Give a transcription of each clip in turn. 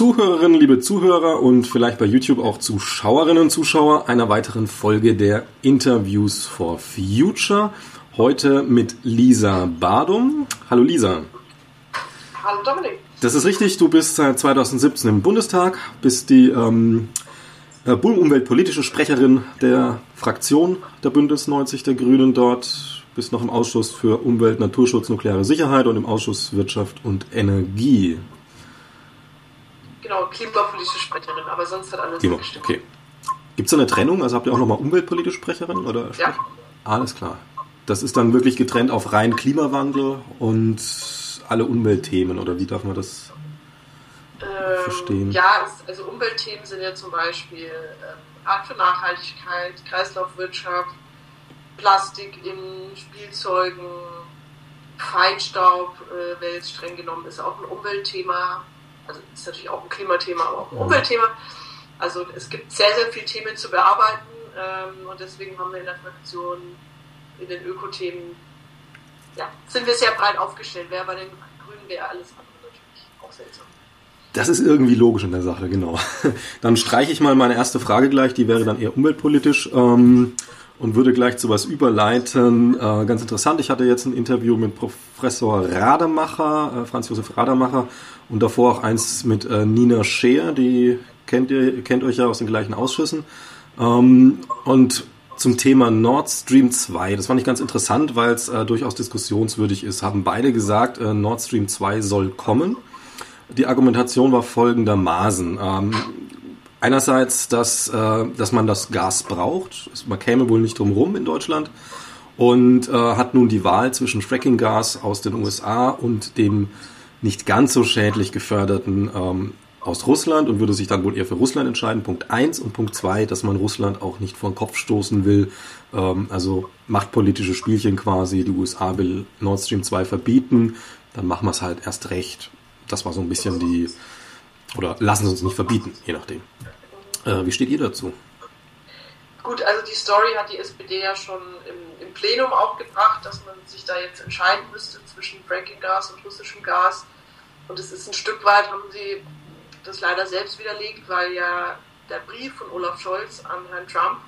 liebe Zuhörerinnen, liebe Zuhörer und vielleicht bei YouTube auch Zuschauerinnen und Zuschauer einer weiteren Folge der Interviews for Future. Heute mit Lisa Badum. Hallo Lisa. Hallo Dominik. Das ist richtig, du bist seit 2017 im Bundestag, bist die ähm, äh, umweltpolitische Sprecherin der Fraktion der Bündnis 90 der Grünen dort, bist noch im Ausschuss für Umwelt, Naturschutz, nukleare Sicherheit und im Ausschuss Wirtschaft und Energie. Genau, klimapolitische Sprecherin, aber sonst hat alles Klima, gestimmt. Okay. Gibt es da eine Trennung? Also habt ihr auch nochmal umweltpolitische Sprecherin? Oder ja. Alles klar. Das ist dann wirklich getrennt auf rein Klimawandel und alle Umweltthemen, oder wie darf man das ähm, verstehen? Ja, es, also Umweltthemen sind ja zum Beispiel ähm, Art für Nachhaltigkeit, Kreislaufwirtschaft, Plastik in Spielzeugen, Feinstaub, äh, wäre jetzt streng genommen, ist auch ein Umweltthema. Also ist natürlich auch ein Klimathema, aber auch ein Umweltthema. Also es gibt sehr, sehr viele Themen zu bearbeiten ähm, und deswegen haben wir in der Fraktion in den Ökothemen, ja, sind wir sehr breit aufgestellt. Wer bei den Grünen wäre, alles andere natürlich auch seltsam. Das ist irgendwie logisch in der Sache, genau. Dann streiche ich mal meine erste Frage gleich, die wäre dann eher umweltpolitisch ähm, und würde gleich zu was überleiten. Äh, ganz interessant, ich hatte jetzt ein Interview mit Professor Rademacher, äh, Franz Josef Rademacher und davor auch eins mit äh, Nina Scheer, die kennt ihr, kennt euch ja aus den gleichen Ausschüssen. Ähm, und zum Thema Nord Stream 2. Das fand ich ganz interessant, weil es äh, durchaus diskussionswürdig ist. Haben beide gesagt, äh, Nord Stream 2 soll kommen. Die Argumentation war folgendermaßen. Ähm, einerseits, dass, äh, dass man das Gas braucht. Man käme wohl nicht drum rum in Deutschland. Und äh, hat nun die Wahl zwischen Fracking-Gas aus den USA und dem nicht ganz so schädlich geförderten ähm, aus Russland und würde sich dann wohl eher für Russland entscheiden. Punkt eins und Punkt zwei, dass man Russland auch nicht vor den Kopf stoßen will. Ähm, also machtpolitische Spielchen quasi. Die USA will Nord Stream 2 verbieten, dann machen wir es halt erst recht. Das war so ein bisschen die, oder lassen Sie uns nicht verbieten, je nachdem. Äh, wie steht ihr dazu? Gut, also die Story hat die SPD ja schon im, im Plenum auch gebracht, dass man sich da jetzt entscheiden müsste zwischen Fracking-Gas und russischem Gas. Und es ist ein Stück weit, haben sie das leider selbst widerlegt, weil ja der Brief von Olaf Scholz an Herrn Trump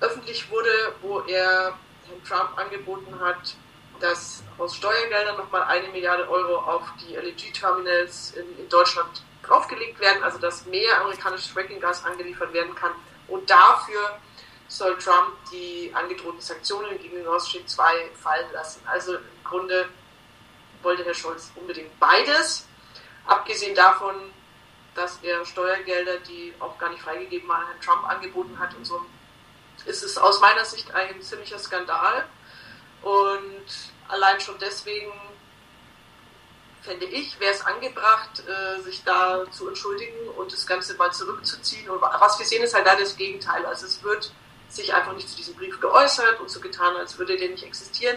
öffentlich wurde, wo er Herrn Trump angeboten hat, dass aus Steuergeldern nochmal eine Milliarde Euro auf die LNG-Terminals in, in, Deutschland draufgelegt werden, also dass mehr amerikanisches Fracking-Gas angeliefert werden kann. Und dafür soll Trump die angedrohten Sanktionen gegen Nord Stream 2 fallen lassen. Also im Grunde wollte Herr Scholz unbedingt beides. Abgesehen davon dass er Steuergelder, die auch gar nicht freigegeben waren, Herrn Trump angeboten hat und so, ist es aus meiner Sicht ein ziemlicher Skandal. Und allein schon deswegen fände ich, wäre es angebracht, äh, sich da zu entschuldigen und das Ganze mal zurückzuziehen. Und was wir sehen, ist halt da das Gegenteil. Also es wird sich einfach nicht zu diesem Brief geäußert und so getan, als würde der nicht existieren.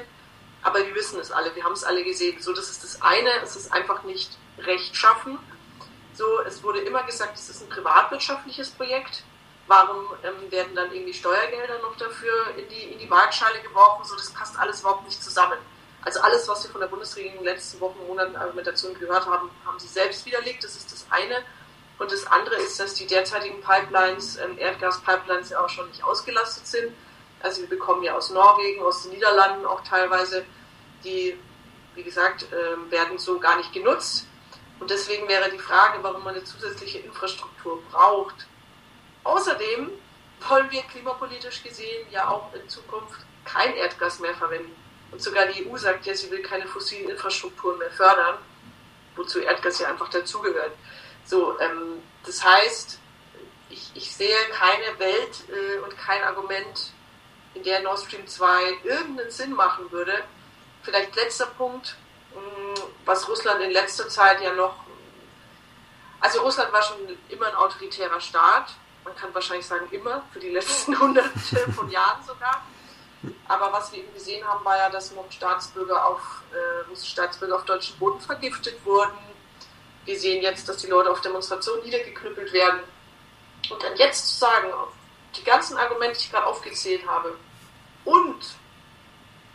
Aber wir wissen es alle, wir haben es alle gesehen. So, das ist das eine, es ist einfach nicht rechtschaffen. So, es wurde immer gesagt, es ist ein privatwirtschaftliches Projekt. Warum ähm, werden dann irgendwie Steuergelder noch dafür in die, in die Waagschale geworfen? So, das passt alles überhaupt nicht zusammen. Also alles, was wir von der Bundesregierung in den letzten Wochen, Monaten Argumentation gehört haben, haben sie selbst widerlegt. Das ist das eine. Und das andere ist, dass die derzeitigen Pipelines, ähm, Erdgaspipelines ja auch schon nicht ausgelastet sind. Also wir bekommen ja aus Norwegen, aus den Niederlanden auch teilweise, die, wie gesagt, ähm, werden so gar nicht genutzt. Und deswegen wäre die Frage, warum man eine zusätzliche Infrastruktur braucht. Außerdem wollen wir klimapolitisch gesehen ja auch in Zukunft kein Erdgas mehr verwenden. Und sogar die EU sagt ja, sie will keine fossilen Infrastrukturen mehr fördern, wozu Erdgas ja einfach dazugehört. So, ähm, das heißt, ich, ich sehe keine Welt äh, und kein Argument, in der Nord Stream 2 irgendeinen Sinn machen würde. Vielleicht letzter Punkt, was Russland in letzter Zeit ja noch, also Russland war schon immer ein autoritärer Staat, man kann wahrscheinlich sagen immer, für die letzten hunderte von Jahren sogar. Aber was wir eben gesehen haben, war ja, dass noch Staatsbürger auf, äh, Staatsbürger auf deutschem Boden vergiftet wurden. Wir sehen jetzt, dass die Leute auf Demonstrationen niedergeknüppelt werden. Und dann jetzt zu sagen, die ganzen Argumente, die ich gerade aufgezählt habe, und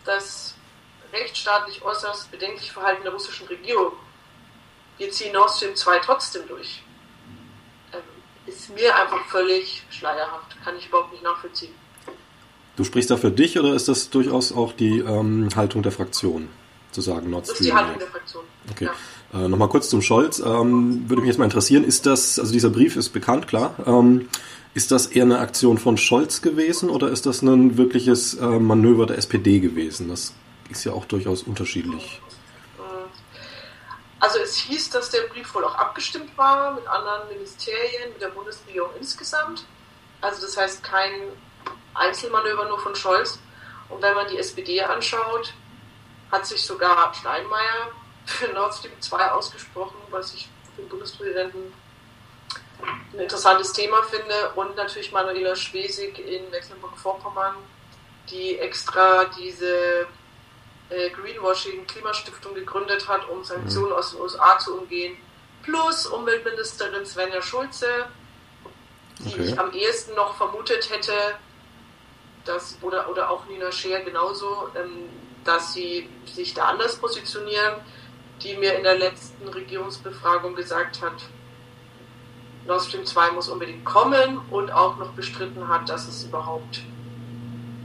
dass rechtsstaatlich äußerst bedenklich Verhalten der russischen Regierung. wir ziehen Nord Stream 2 trotzdem durch. Ist mir einfach völlig schleierhaft, kann ich überhaupt nicht nachvollziehen. Du sprichst da für dich oder ist das durchaus auch die ähm, Haltung der Fraktion, zu sagen Nord Stream? Das ist die Haltung der Fraktion. Okay. Ja. Äh, Nochmal kurz zum Scholz. Ähm, würde mich jetzt mal interessieren, ist das, also dieser Brief ist bekannt, klar. Ähm, ist das eher eine Aktion von Scholz gewesen oder ist das ein wirkliches äh, Manöver der SPD gewesen? Das ist ja auch durchaus unterschiedlich. Also es hieß, dass der Brief wohl auch abgestimmt war mit anderen Ministerien, mit der Bundesregierung insgesamt. Also das heißt kein Einzelmanöver nur von Scholz. Und wenn man die SPD anschaut, hat sich sogar Steinmeier für Nord Stream 2 ausgesprochen, was ich für den Bundespräsidenten ein interessantes Thema finde. Und natürlich Manuela Schwesig in Mecklenburg-Vorpommern, die extra diese Greenwashing Klimastiftung gegründet hat, um Sanktionen aus den USA zu umgehen. Plus Umweltministerin Svenja Schulze, die okay. ich am ehesten noch vermutet hätte, dass, oder, oder auch Nina Scheer genauso, ähm, dass sie sich da anders positionieren, die mir in der letzten Regierungsbefragung gesagt hat, Nord Stream 2 muss unbedingt kommen und auch noch bestritten hat, dass es überhaupt,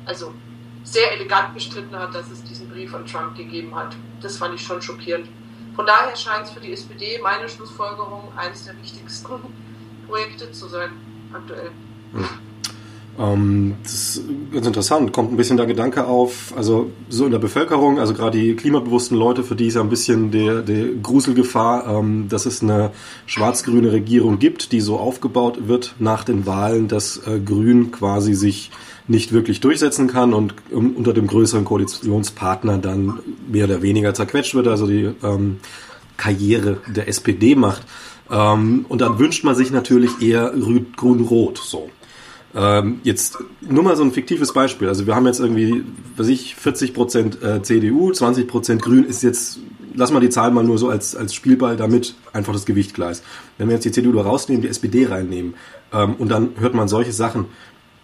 also sehr elegant bestritten hat, dass es diesen Brief an Trump gegeben hat. Das fand ich schon schockierend. Von daher scheint es für die SPD, meine Schlussfolgerung, eines der wichtigsten Projekte zu sein, aktuell. Hm. Ähm, das ist ganz interessant. Kommt ein bisschen der Gedanke auf, also so in der Bevölkerung, also gerade die klimabewussten Leute, für die ist ja ein bisschen der, der Gruselgefahr, ähm, dass es eine schwarz-grüne Regierung gibt, die so aufgebaut wird nach den Wahlen, dass äh, Grün quasi sich nicht wirklich durchsetzen kann und um, unter dem größeren Koalitionspartner dann mehr oder weniger zerquetscht wird, also die ähm, Karriere der SPD macht. Ähm, und dann wünscht man sich natürlich eher grün-rot, so. Ähm, jetzt nur mal so ein fiktives Beispiel. Also wir haben jetzt irgendwie, was ich, 40 Prozent äh, CDU, 20 Prozent Grün ist jetzt, lass mal die Zahl mal nur so als, als Spielball, damit einfach das Gewicht gleich Wenn wir jetzt die CDU da rausnehmen, die SPD reinnehmen ähm, und dann hört man solche Sachen,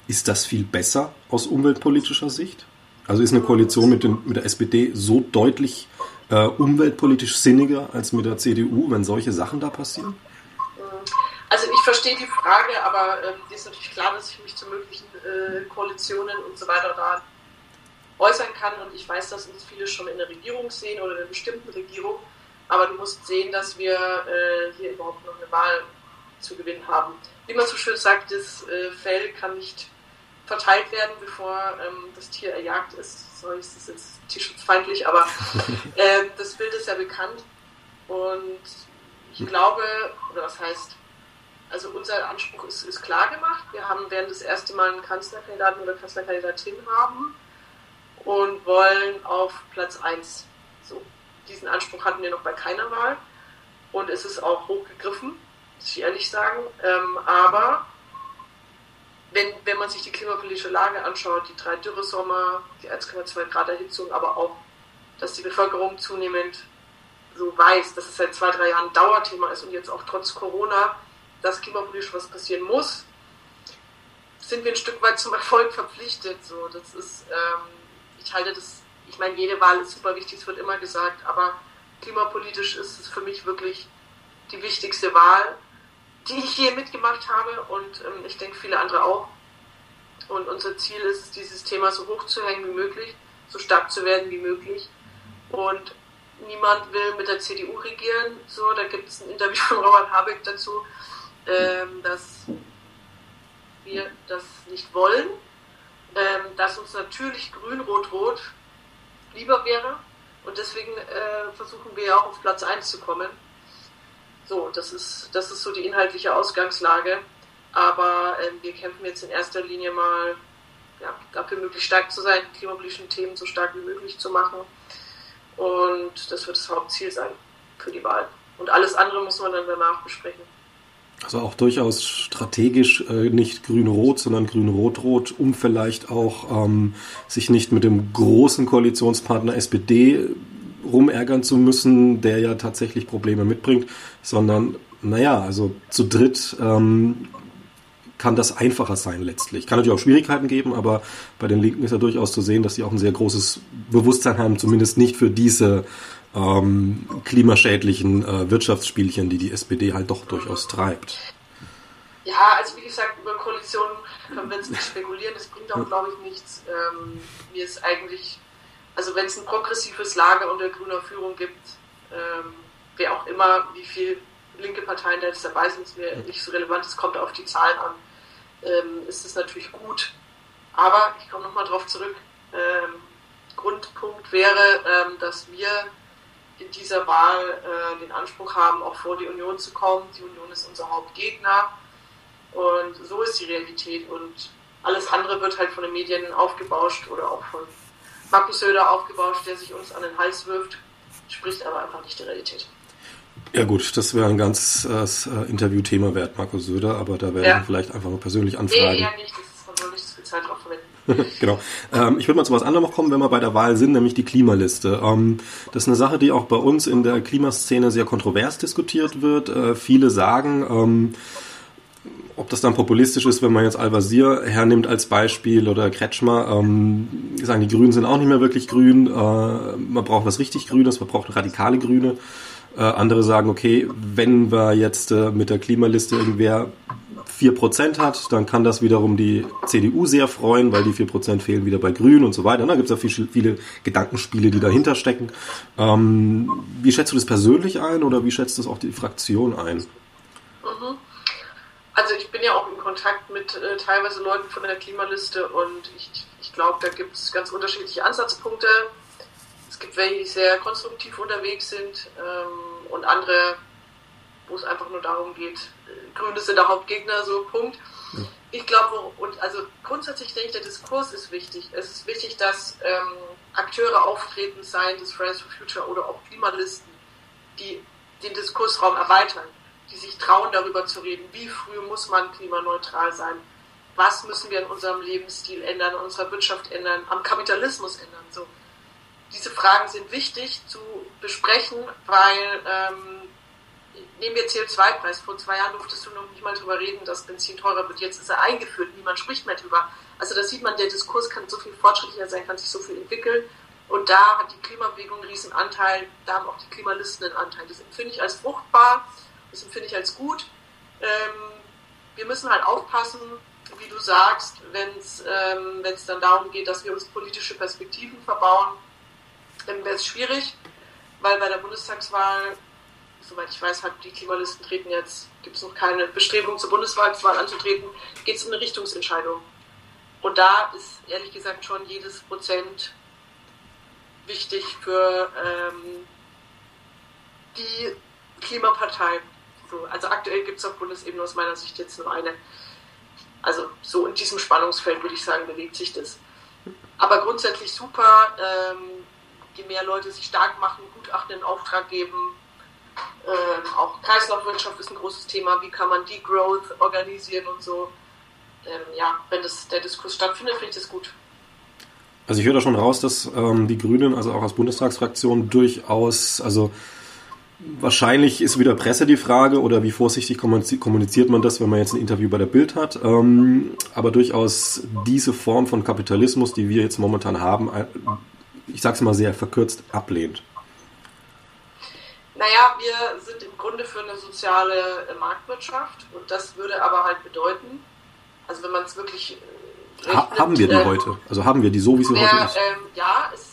ist das viel besser aus umweltpolitischer Sicht? Also ist eine Koalition mit, den, mit der SPD so deutlich äh, umweltpolitisch sinniger als mit der CDU, wenn solche Sachen da passieren? Also ich verstehe die Frage, aber ähm, die ist natürlich klar, dass ich mich zu möglichen äh, Koalitionen und so weiter da äußern kann. Und ich weiß, dass uns viele schon in der Regierung sehen oder in einer bestimmten Regierung. Aber du musst sehen, dass wir äh, hier überhaupt noch eine Wahl zu gewinnen haben. Wie man so schön sagt, das äh, Fell kann nicht verteilt werden, bevor ähm, das Tier erjagt ist. Sorry, ist das jetzt tierschutzfeindlich, aber ähm, das Bild ist ja bekannt. Und ich glaube, oder was heißt, also unser Anspruch ist, ist klar gemacht. Wir haben, werden das erste Mal einen Kanzlerkandidaten oder Kanzlerkandidatin haben und wollen auf Platz 1. So, diesen Anspruch hatten wir noch bei keiner Wahl und es ist auch hochgegriffen, muss ich ehrlich sagen. Ähm, aber wenn, wenn man sich die klimapolitische Lage anschaut, die drei Dürresommer, die 1,2 Grad Erhitzung, aber auch, dass die Bevölkerung zunehmend so weiß, dass es seit zwei, drei Jahren Dauerthema ist und jetzt auch trotz Corona dass klimapolitisch was passieren muss, sind wir ein Stück weit zum Erfolg verpflichtet. So, das ist, ähm, ich halte das, ich meine, jede Wahl ist super wichtig, es wird immer gesagt, aber klimapolitisch ist es für mich wirklich die wichtigste Wahl, die ich je mitgemacht habe und ähm, ich denke viele andere auch. Und unser Ziel ist es, dieses Thema so hoch zu hängen wie möglich, so stark zu werden wie möglich. Und niemand will mit der CDU regieren. So, da gibt es ein Interview von Robert Habeck dazu ähm, dass wir das nicht wollen, ähm, dass uns natürlich grün, rot, rot lieber wäre und deswegen äh, versuchen wir ja auch auf Platz 1 zu kommen. So, das ist, das ist so die inhaltliche Ausgangslage. Aber äh, wir kämpfen jetzt in erster Linie mal ja, dafür möglichst stark zu sein, klimapolitischen Themen so stark wie möglich zu machen. Und das wird das Hauptziel sein für die Wahl. Und alles andere muss man dann danach besprechen. Also auch durchaus strategisch äh, nicht grün-rot, sondern grün-rot-rot, um vielleicht auch ähm, sich nicht mit dem großen Koalitionspartner SPD rumärgern zu müssen, der ja tatsächlich Probleme mitbringt, sondern naja, also zu dritt ähm, kann das einfacher sein letztlich. Kann natürlich auch Schwierigkeiten geben, aber bei den Linken ist ja durchaus zu sehen, dass sie auch ein sehr großes Bewusstsein haben, zumindest nicht für diese ähm, klimaschädlichen äh, Wirtschaftsspielchen, die die SPD halt doch durchaus treibt. Ja, also wie gesagt, über Koalitionen können wir jetzt nicht spekulieren, das bringt auch, glaube ich, nichts. Ähm, mir ist eigentlich, also wenn es ein progressives Lager unter grüner Führung gibt, ähm, wer auch immer, wie viel linke Parteien da jetzt dabei sind, ist mir nicht so relevant, es kommt auf die Zahlen an, ähm, ist es natürlich gut. Aber ich komme nochmal drauf zurück. Ähm, Grundpunkt wäre, ähm, dass wir in dieser Wahl äh, den Anspruch haben, auch vor die Union zu kommen. Die Union ist unser Hauptgegner und so ist die Realität und alles andere wird halt von den Medien aufgebauscht oder auch von Markus Söder aufgebauscht, der sich uns an den Hals wirft, spricht aber einfach nicht die Realität. Ja gut, das wäre ein ganz äh, Interviewthema wert, Markus Söder, aber da werden ja. wir vielleicht einfach mal persönlich anfragen. Nee, eher nicht, das ist, man nicht zu viel Zeit drauf verwenden. genau. Ähm, ich würde mal zu was anderem noch kommen, wenn wir bei der Wahl sind, nämlich die Klimaliste. Ähm, das ist eine Sache, die auch bei uns in der Klimaszene sehr kontrovers diskutiert wird. Äh, viele sagen, ähm, ob das dann populistisch ist, wenn man jetzt Al-Wazir hernimmt als Beispiel oder Kretschmer, ähm, sagen die Grünen sind auch nicht mehr wirklich grün, äh, man braucht was richtig Grünes, man braucht radikale Grüne. Äh, andere sagen, okay, wenn wir jetzt äh, mit der Klimaliste irgendwer 4% hat, dann kann das wiederum die CDU sehr freuen, weil die 4% fehlen wieder bei Grün und so weiter. Da gibt es ja viele, viele Gedankenspiele, die dahinter stecken. Ähm, wie schätzt du das persönlich ein oder wie schätzt das auch die Fraktion ein? Mhm. Also ich bin ja auch in Kontakt mit äh, teilweise Leuten von der Klimaliste und ich, ich glaube, da gibt es ganz unterschiedliche Ansatzpunkte. Es gibt welche, die sehr konstruktiv unterwegs sind ähm, und andere, wo es einfach nur darum geht, äh, Grüne sind der Hauptgegner, so Punkt. Ich glaube, und also grundsätzlich denke ich, der Diskurs ist wichtig. Es ist wichtig, dass ähm, Akteure auftreten, seien das Fridays for Future oder auch Klimalisten, die den Diskursraum erweitern die sich trauen, darüber zu reden, wie früh muss man klimaneutral sein, was müssen wir in unserem Lebensstil ändern, in unserer Wirtschaft ändern, am Kapitalismus ändern. So. Diese Fragen sind wichtig zu besprechen, weil ähm, nehmen wir CO2-Preis. Vor zwei Jahren durftest du noch nicht mal darüber reden, dass Benzin teurer wird. Jetzt ist er eingeführt, niemand spricht mehr drüber. Also da sieht man, der Diskurs kann so viel fortschrittlicher sein, kann sich so viel entwickeln. Und da hat die Klimabewegung einen riesen Anteil, da haben auch die Klimalisten einen Anteil. Das empfinde ich als fruchtbar. Das empfinde ich als gut. Ähm, wir müssen halt aufpassen, wie du sagst, wenn es ähm, dann darum geht, dass wir uns politische Perspektiven verbauen, dann wäre es schwierig, weil bei der Bundestagswahl, soweit ich weiß, hat die Klimalisten treten jetzt, gibt es noch keine Bestrebung zur Bundeswahl anzutreten, geht es um eine Richtungsentscheidung. Und da ist ehrlich gesagt schon jedes Prozent wichtig für ähm, die Klimapartei. So, also aktuell gibt es auf Bundesebene aus meiner Sicht jetzt nur eine. Also so in diesem Spannungsfeld würde ich sagen, bewegt sich das. Aber grundsätzlich super. Ähm, je mehr Leute sich stark machen, Gutachten in Auftrag geben. Ähm, auch Kreislaufwirtschaft ist ein großes Thema. Wie kann man Degrowth organisieren und so. Ähm, ja, wenn das, der Diskurs stattfindet, finde ich das gut. Also ich höre da schon raus, dass ähm, die Grünen, also auch als Bundestagsfraktion, durchaus, also Wahrscheinlich ist wieder Presse die Frage oder wie vorsichtig kommuniziert man das, wenn man jetzt ein Interview bei der Bild hat. Ähm, aber durchaus diese Form von Kapitalismus, die wir jetzt momentan haben, ich sage es mal sehr verkürzt, ablehnt. Naja, wir sind im Grunde für eine soziale äh, Marktwirtschaft und das würde aber halt bedeuten, also wenn man es wirklich. Äh, rechnet, haben wir die äh, heute? Also haben wir die so, wie sie wär, heute ist? Ähm, ja, es,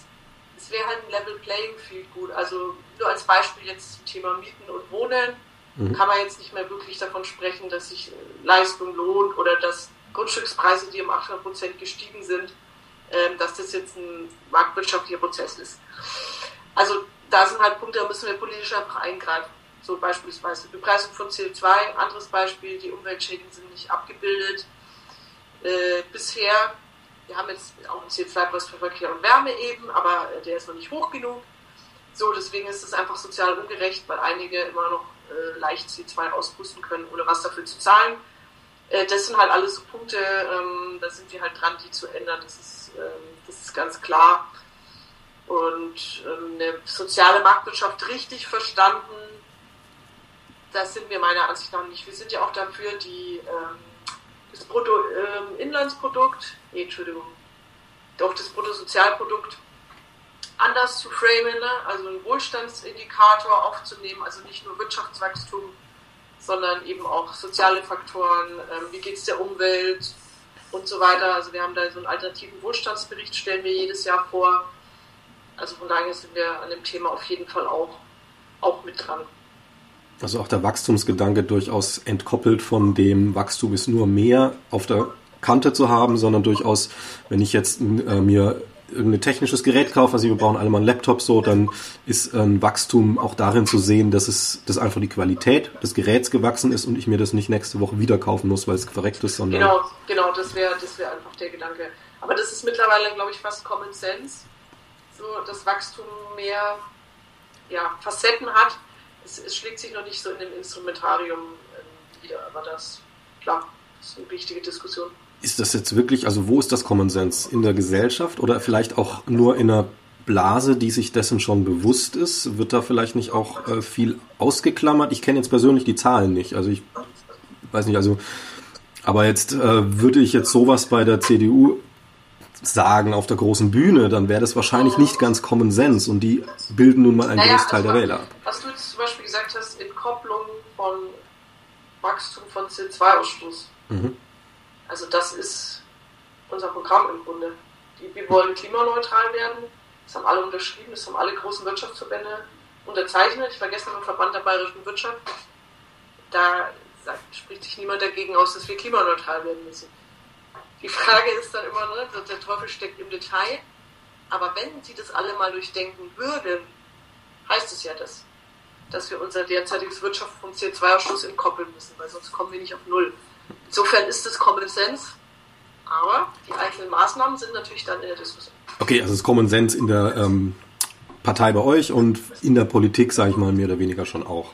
es wäre halt ein Level Playing Field gut. Also nur als Beispiel jetzt zum Thema Mieten und Wohnen mhm. kann man jetzt nicht mehr wirklich davon sprechen, dass sich Leistung lohnt oder dass Grundstückspreise, die um 800 Prozent gestiegen sind, ähm, dass das jetzt ein marktwirtschaftlicher Prozess ist. Also da sind halt Punkte, da müssen wir politisch einfach eingreifen. So beispielsweise Bepreisung von CO2, anderes Beispiel, die Umweltschäden sind nicht abgebildet. Äh, bisher, wir haben jetzt auch einen CO2-Preis für Verkehr und Wärme eben, aber der ist noch nicht hoch genug. So, deswegen ist es einfach sozial ungerecht, weil einige immer noch äh, leicht C2 auspusten können, ohne was dafür zu zahlen. Äh, das sind halt alles so Punkte, ähm, da sind wir halt dran, die zu ändern. Das ist, ähm, das ist ganz klar. Und ähm, eine soziale Marktwirtschaft richtig verstanden, das sind wir meiner Ansicht nach nicht. Wir sind ja auch dafür, die ähm, das Bruttoinlandsprodukt, ähm, nee, Entschuldigung, doch das Bruttosozialprodukt anders zu framen, ne? also einen Wohlstandsindikator aufzunehmen, also nicht nur Wirtschaftswachstum, sondern eben auch soziale Faktoren, ähm, wie geht es der Umwelt und so weiter. Also wir haben da so einen alternativen Wohlstandsbericht, stellen wir jedes Jahr vor. Also von daher sind wir an dem Thema auf jeden Fall auch, auch mit dran. Also auch der Wachstumsgedanke durchaus entkoppelt von dem Wachstum ist nur mehr auf der Kante zu haben, sondern durchaus, wenn ich jetzt äh, mir irgendein technisches Gerät kaufe, also wir brauchen alle mal einen Laptop so, dann ist ein Wachstum auch darin zu sehen, dass es, dass einfach die Qualität des Geräts gewachsen ist und ich mir das nicht nächste Woche wieder kaufen muss, weil es verreckt ist, sondern. Genau, genau, das wäre, das wäre einfach der Gedanke. Aber das ist mittlerweile, glaube ich, fast Common Sense. So, dass Wachstum mehr, ja, Facetten hat. Es, es schlägt sich noch nicht so in dem Instrumentarium äh, wieder, aber das, klar, das ist eine wichtige Diskussion. Ist das jetzt wirklich, also wo ist das Common Sense? In der Gesellschaft oder vielleicht auch nur in einer Blase, die sich dessen schon bewusst ist? Wird da vielleicht nicht auch äh, viel ausgeklammert? Ich kenne jetzt persönlich die Zahlen nicht. Also ich weiß nicht, also aber jetzt äh, würde ich jetzt sowas bei der CDU sagen auf der großen Bühne, dann wäre das wahrscheinlich nicht ganz Common Sense und die bilden nun mal einen naja, Großteil also, der Wähler Was du jetzt zum Beispiel gesagt hast, Entkopplung von Wachstum von CO2-Ausstoß. Mhm. Also das ist unser Programm im Grunde. Wir wollen klimaneutral werden. Das haben alle unterschrieben, das haben alle großen Wirtschaftsverbände unterzeichnet. Ich vergesse noch den Verband der bayerischen Wirtschaft. Da spricht sich niemand dagegen aus, dass wir klimaneutral werden müssen. Die Frage ist dann immer, ne, der Teufel steckt im Detail. Aber wenn sie das alle mal durchdenken würden, heißt es ja das, dass wir unser derzeitiges Wirtschaft vom CO2-Ausstoß entkoppeln müssen, weil sonst kommen wir nicht auf Null. Insofern ist es Common Sense, aber die einzelnen Maßnahmen sind natürlich dann in der Diskussion. Okay, also es ist Common Sense in der ähm, Partei bei euch und in der Politik, sage ich mal, mehr oder weniger schon auch.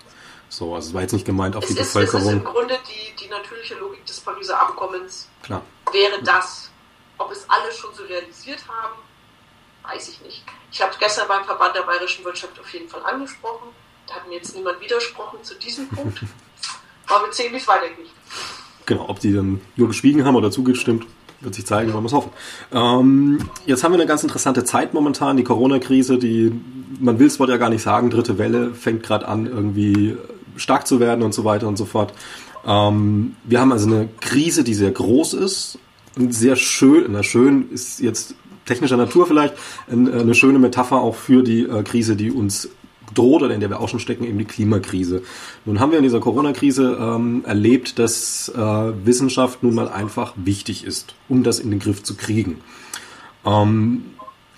So, also es war jetzt nicht gemeint auf es die ist, Bevölkerung. Es ist im Grunde die, die natürliche Logik des Pariser Abkommens. Klar. Wäre das. Ob es alle schon so realisiert haben, weiß ich nicht. Ich habe gestern beim Verband der bayerischen Wirtschaft auf jeden Fall angesprochen. Da hat mir jetzt niemand widersprochen zu diesem Punkt. Aber wir sehen, wie es weitergeht. Genau, ob die dann nur geschwiegen haben oder zugestimmt, wird sich zeigen, wir es hoffen. Ähm, jetzt haben wir eine ganz interessante Zeit momentan, die Corona-Krise, die, man will es ja gar nicht sagen, dritte Welle fängt gerade an, irgendwie stark zu werden und so weiter und so fort. Ähm, wir haben also eine Krise, die sehr groß ist und sehr schön, na schön ist jetzt technischer Natur vielleicht, eine schöne Metapher auch für die äh, Krise, die uns droht oder in der wir auch schon stecken, eben die Klimakrise. Nun haben wir in dieser Corona-Krise ähm, erlebt, dass äh, Wissenschaft nun mal einfach wichtig ist, um das in den Griff zu kriegen. Ähm,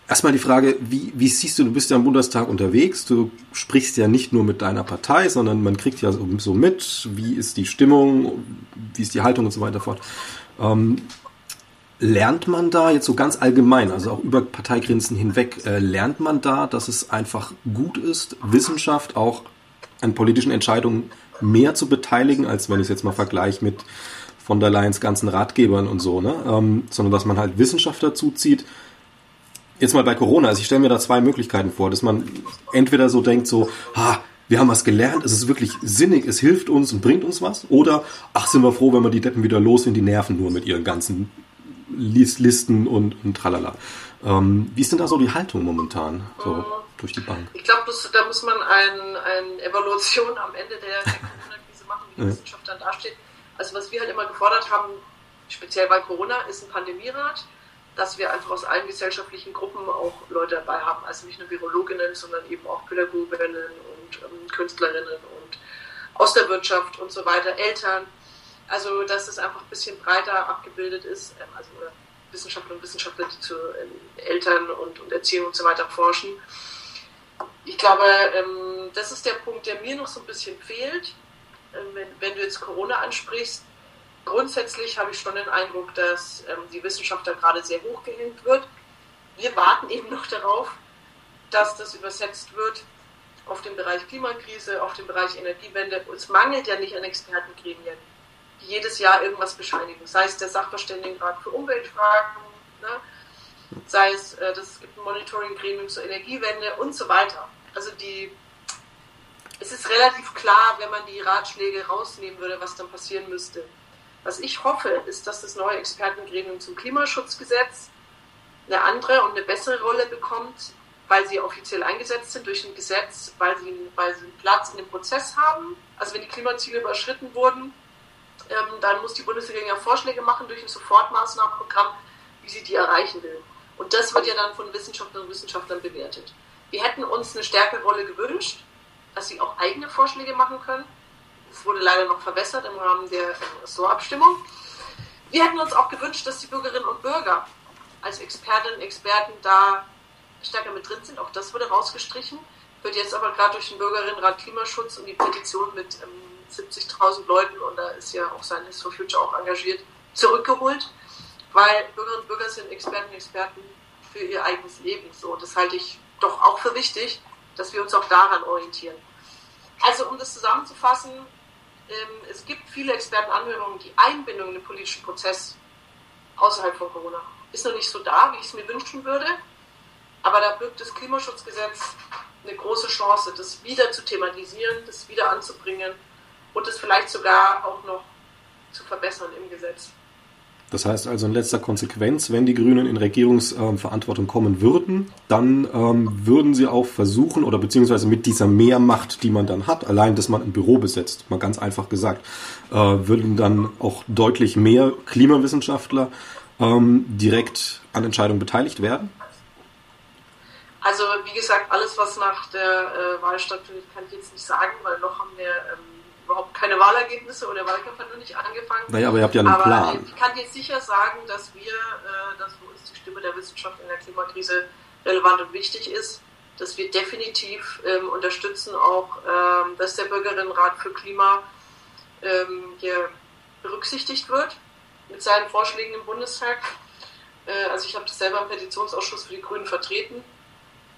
erstmal die Frage, wie, wie siehst du, du bist ja im Bundestag unterwegs, du sprichst ja nicht nur mit deiner Partei, sondern man kriegt ja so, mit, wie ist die Stimmung, wie ist die Haltung und so weiter fort. Ähm, Lernt man da jetzt so ganz allgemein, also auch über Parteigrenzen hinweg, äh, lernt man da, dass es einfach gut ist, Wissenschaft auch an politischen Entscheidungen mehr zu beteiligen, als wenn ich es jetzt mal vergleiche mit von der Leyen's ganzen Ratgebern und so, ne? Ähm, sondern dass man halt Wissenschaft dazu zieht. Jetzt mal bei Corona, also ich stelle mir da zwei Möglichkeiten vor, dass man entweder so denkt, so, ha, wir haben was gelernt, es ist wirklich sinnig, es hilft uns und bringt uns was, oder ach, sind wir froh, wenn wir die Deppen wieder los sind, die nerven nur mit ihren ganzen Listen und, und tralala. Ähm, wie ist denn da so die Haltung momentan so mhm. durch die Bank? Ich glaube, da muss man eine ein Evaluation am Ende der, der Corona-Krise machen, wie die ja. Wissenschaft dann dasteht. Also was wir halt immer gefordert haben, speziell bei Corona, ist ein Pandemierat, dass wir einfach aus allen gesellschaftlichen Gruppen auch Leute dabei haben, also nicht nur Virologinnen, sondern eben auch Pädagoginnen und ähm, Künstlerinnen und aus der Wirtschaft und so weiter, Eltern also, dass es einfach ein bisschen breiter abgebildet ist, ähm, also Wissenschaftler und Wissenschaftler, die zu ähm, Eltern und, und Erziehung und so weiter forschen. Ich glaube, ähm, das ist der Punkt, der mir noch so ein bisschen fehlt. Wenn, wenn du jetzt Corona ansprichst, grundsätzlich habe ich schon den Eindruck, dass die Wissenschaft da gerade sehr hochgehängt wird. Wir warten eben noch darauf, dass das übersetzt wird auf den Bereich Klimakrise, auf den Bereich Energiewende. Es mangelt ja nicht an Expertengremien jedes Jahr irgendwas bescheinigen. Sei es der Sachverständigenrat für Umweltfragen, ne? sei es, äh, das gibt ein Monitoring-Gremium zur Energiewende und so weiter. Also die, es ist relativ klar, wenn man die Ratschläge rausnehmen würde, was dann passieren müsste. Was ich hoffe, ist, dass das neue Expertengremium zum Klimaschutzgesetz eine andere und eine bessere Rolle bekommt, weil sie offiziell eingesetzt sind durch ein Gesetz, weil sie, weil sie einen Platz in dem Prozess haben. Also wenn die Klimaziele überschritten wurden, ähm, dann muss die Bundesregierung ja Vorschläge machen durch ein Sofortmaßnahmenprogramm, wie sie die erreichen will. Und das wird ja dann von Wissenschaftlerinnen und Wissenschaftlern bewertet. Wir hätten uns eine stärkere Rolle gewünscht, dass sie auch eigene Vorschläge machen können. Das wurde leider noch verbessert im Rahmen der Ressortabstimmung. Wir hätten uns auch gewünscht, dass die Bürgerinnen und Bürger als Expertinnen und Experten da stärker mit drin sind. Auch das wurde rausgestrichen. Wird jetzt aber gerade durch den Bürgerinnenrat Klimaschutz und die Petition mit ähm, 70.000 Leuten, und da ist ja auch Scientists for Future auch engagiert, zurückgeholt, weil Bürgerinnen und Bürger sind Experten und Experten für ihr eigenes Leben. So, das halte ich doch auch für wichtig, dass wir uns auch daran orientieren. Also, um das zusammenzufassen, ähm, es gibt viele Expertenanhörungen, die Einbindung in den politischen Prozess außerhalb von Corona ist noch nicht so da, wie ich es mir wünschen würde. Aber da birgt das Klimaschutzgesetz eine große Chance, das wieder zu thematisieren, das wieder anzubringen und es vielleicht sogar auch noch zu verbessern im Gesetz. Das heißt also in letzter Konsequenz, wenn die Grünen in Regierungsverantwortung kommen würden, dann ähm, würden sie auch versuchen oder beziehungsweise mit dieser Mehrmacht, die man dann hat, allein, dass man ein Büro besetzt, mal ganz einfach gesagt, äh, würden dann auch deutlich mehr Klimawissenschaftler ähm, direkt an Entscheidungen beteiligt werden? Also wie gesagt, alles, was nach der äh, Wahl stattfindet, kann ich jetzt nicht sagen, weil noch haben wir ähm, überhaupt keine Wahlergebnisse oder der Wahlkampf hat noch nicht angefangen. Naja, aber ihr habt ja einen aber Plan. Ich kann jetzt sicher sagen, dass wir, äh, dass für uns die Stimme der Wissenschaft in der Klimakrise relevant und wichtig ist, dass wir definitiv ähm, unterstützen auch, ähm, dass der Bürgerinnenrat für Klima ähm, hier berücksichtigt wird mit seinen Vorschlägen im Bundestag. Äh, also ich habe das selber im Petitionsausschuss für die Grünen vertreten.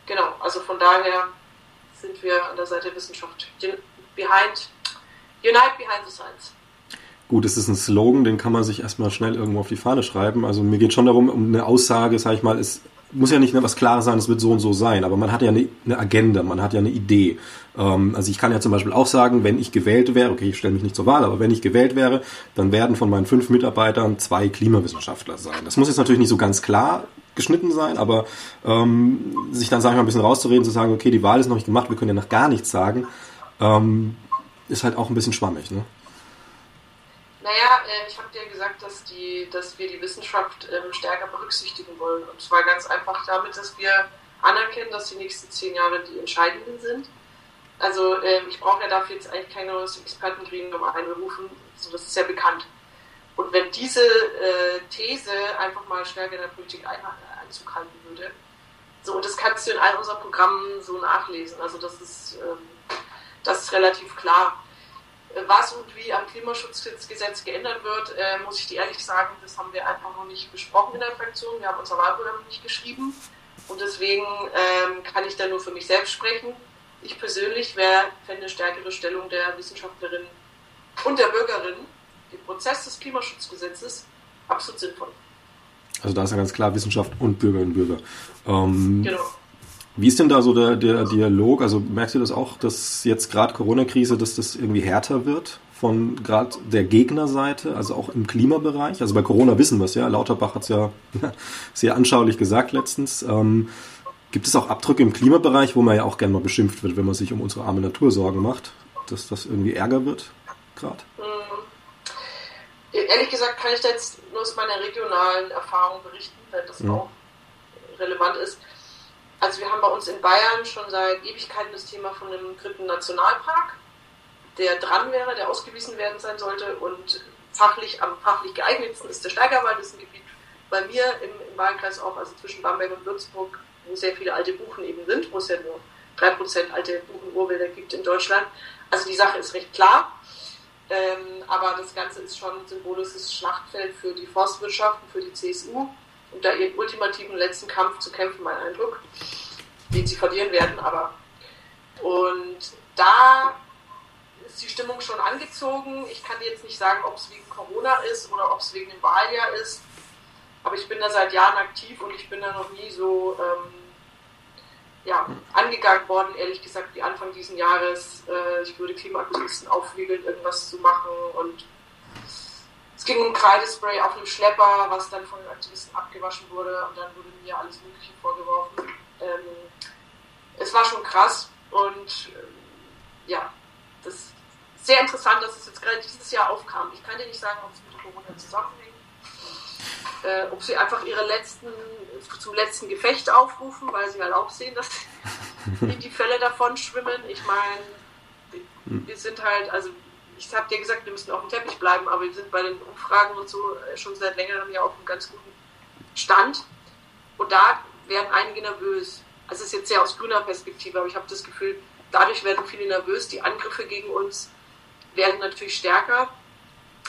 Genau, also von daher sind wir an der Seite der Wissenschaft. Behind, unite behind the science. Gut, es ist ein Slogan, den kann man sich erstmal schnell irgendwo auf die Fahne schreiben. Also mir geht schon darum, um eine Aussage, sage ich mal, ist muss ja nicht mehr was klar sein, es wird so und so sein, aber man hat ja eine, eine Agenda, man hat ja eine Idee. Ähm, also ich kann ja zum Beispiel auch sagen, wenn ich gewählt wäre, okay, ich stelle mich nicht zur Wahl, aber wenn ich gewählt wäre, dann werden von meinen fünf Mitarbeitern zwei Klimawissenschaftler sein. Das muss jetzt natürlich nicht so ganz klar geschnitten sein, aber ähm, sich dann, sag ich mal, ein bisschen rauszureden, zu sagen, okay, die Wahl ist noch nicht gemacht, wir können ja noch gar nichts sagen, ähm, ist halt auch ein bisschen schwammig, ne? Naja, äh, ich habe dir gesagt, dass, die, dass wir die Wissenschaft ähm, stärker berücksichtigen wollen. Und zwar ganz einfach damit, dass wir anerkennen, dass die nächsten zehn Jahre die entscheidenden sind. Also ähm, ich brauche ja dafür jetzt eigentlich kein neues Expertengremium einberufen, so das ist ja bekannt. Und wenn diese äh, These einfach mal stärker in der Politik ein, Einzug halten würde, so und das kannst du in all unseren Programmen so nachlesen. Also das ist, ähm, das ist relativ klar. Was und wie am Klimaschutzgesetz geändert wird, äh, muss ich dir ehrlich sagen, das haben wir einfach noch nicht besprochen in der Fraktion. Wir haben unser Wahlprogramm nicht geschrieben und deswegen ähm, kann ich da nur für mich selbst sprechen. Ich persönlich wäre fände eine stärkere Stellung der Wissenschaftlerin und der Bürgerin im Prozess des Klimaschutzgesetzes absolut sinnvoll. Also da ist ja ganz klar Wissenschaft und Bürgerinnen und Bürger. Ähm, genau. Wie ist denn da so der, der Dialog? Also merkst du das auch, dass jetzt gerade Corona-Krise, dass das irgendwie härter wird von gerade der Gegnerseite, also auch im Klimabereich? Also bei Corona wissen wir es ja, Lauterbach hat es ja sehr anschaulich gesagt letztens. Ähm, gibt es auch Abdrücke im Klimabereich, wo man ja auch gerne mal beschimpft wird, wenn man sich um unsere arme Natur Sorgen macht, dass das irgendwie Ärger wird gerade? Mhm. Ehrlich gesagt kann ich da jetzt nur aus meiner regionalen Erfahrung berichten, weil das mhm. auch relevant ist. Also wir haben bei uns in Bayern schon seit Ewigkeiten das Thema von einem dritten Nationalpark, der dran wäre, der ausgewiesen werden sein sollte und fachlich am fachlich geeignetsten ist der Steigerwald, das ist ein Gebiet bei mir im, im Wahlkreis auch, also zwischen Bamberg und Würzburg, wo sehr viele alte Buchen eben sind, wo es ja nur 3% alte Buchenurwälder gibt in Deutschland. Also die Sache ist recht klar. Ähm, aber das Ganze ist schon ein symbolisches Schlachtfeld für die Forstwirtschaft und für die CSU und da ihren ultimativen letzten Kampf zu kämpfen, mein Eindruck, den sie verlieren werden, aber und da ist die Stimmung schon angezogen. Ich kann jetzt nicht sagen, ob es wegen Corona ist oder ob es wegen dem Wahljahr ist, aber ich bin da seit Jahren aktiv und ich bin da noch nie so ähm, ja, angegangen worden, ehrlich gesagt, wie Anfang dieses Jahres. Äh, ich würde Klimaaktivisten aufwiegeln, irgendwas zu machen und es ging um Kreidespray auf einem Schlepper, was dann von den Aktivisten abgewaschen wurde und dann wurde mir alles Mögliche vorgeworfen. Ähm, es war schon krass und ähm, ja, das ist sehr interessant, dass es jetzt gerade dieses Jahr aufkam. Ich kann dir nicht sagen, ob es mit Corona zusammenhängt, äh, ob sie einfach ihre letzten, zum letzten Gefecht aufrufen, weil sie halt auch sehen, dass die Fälle davon schwimmen. Ich meine, wir sind halt, also ich habe dir gesagt, wir müssen auf dem Teppich bleiben, aber wir sind bei den Umfragen und so äh, schon seit längerem ja auf einem ganz guten Stand. Und da werden einige nervös. Also es ist jetzt sehr aus grüner Perspektive, aber ich habe das Gefühl, dadurch werden viele nervös. Die Angriffe gegen uns werden natürlich stärker.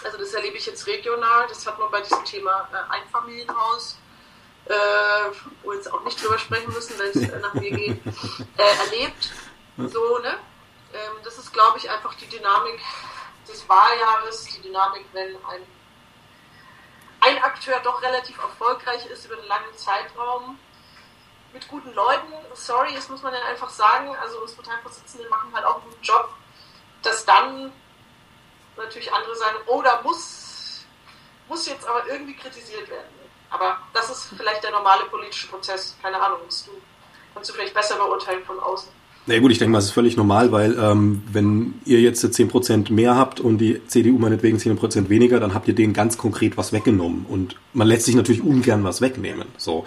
Also das erlebe ich jetzt regional. Das hat man bei diesem Thema äh, Einfamilienhaus, äh, wo wir jetzt auch nicht drüber sprechen müssen, wenn es äh, nach mir geht, äh, erlebt. So, ne? Ähm, das ist, glaube ich, einfach die Dynamik des Wahljahres, die Dynamik, wenn ein, ein Akteur doch relativ erfolgreich ist über einen langen Zeitraum mit guten Leuten. Sorry, das muss man dann einfach sagen. Also uns Parteivorsitzende machen halt auch einen guten Job, dass dann natürlich andere sagen, oh, da muss, muss jetzt aber irgendwie kritisiert werden. Aber das ist vielleicht der normale politische Prozess. Keine Ahnung, du, kannst du vielleicht besser beurteilen von außen. Na gut, ich denke mal, es ist völlig normal, weil ähm, wenn ihr jetzt 10% mehr habt und die CDU meinetwegen 10% weniger, dann habt ihr denen ganz konkret was weggenommen. Und man lässt sich natürlich ungern was wegnehmen. So,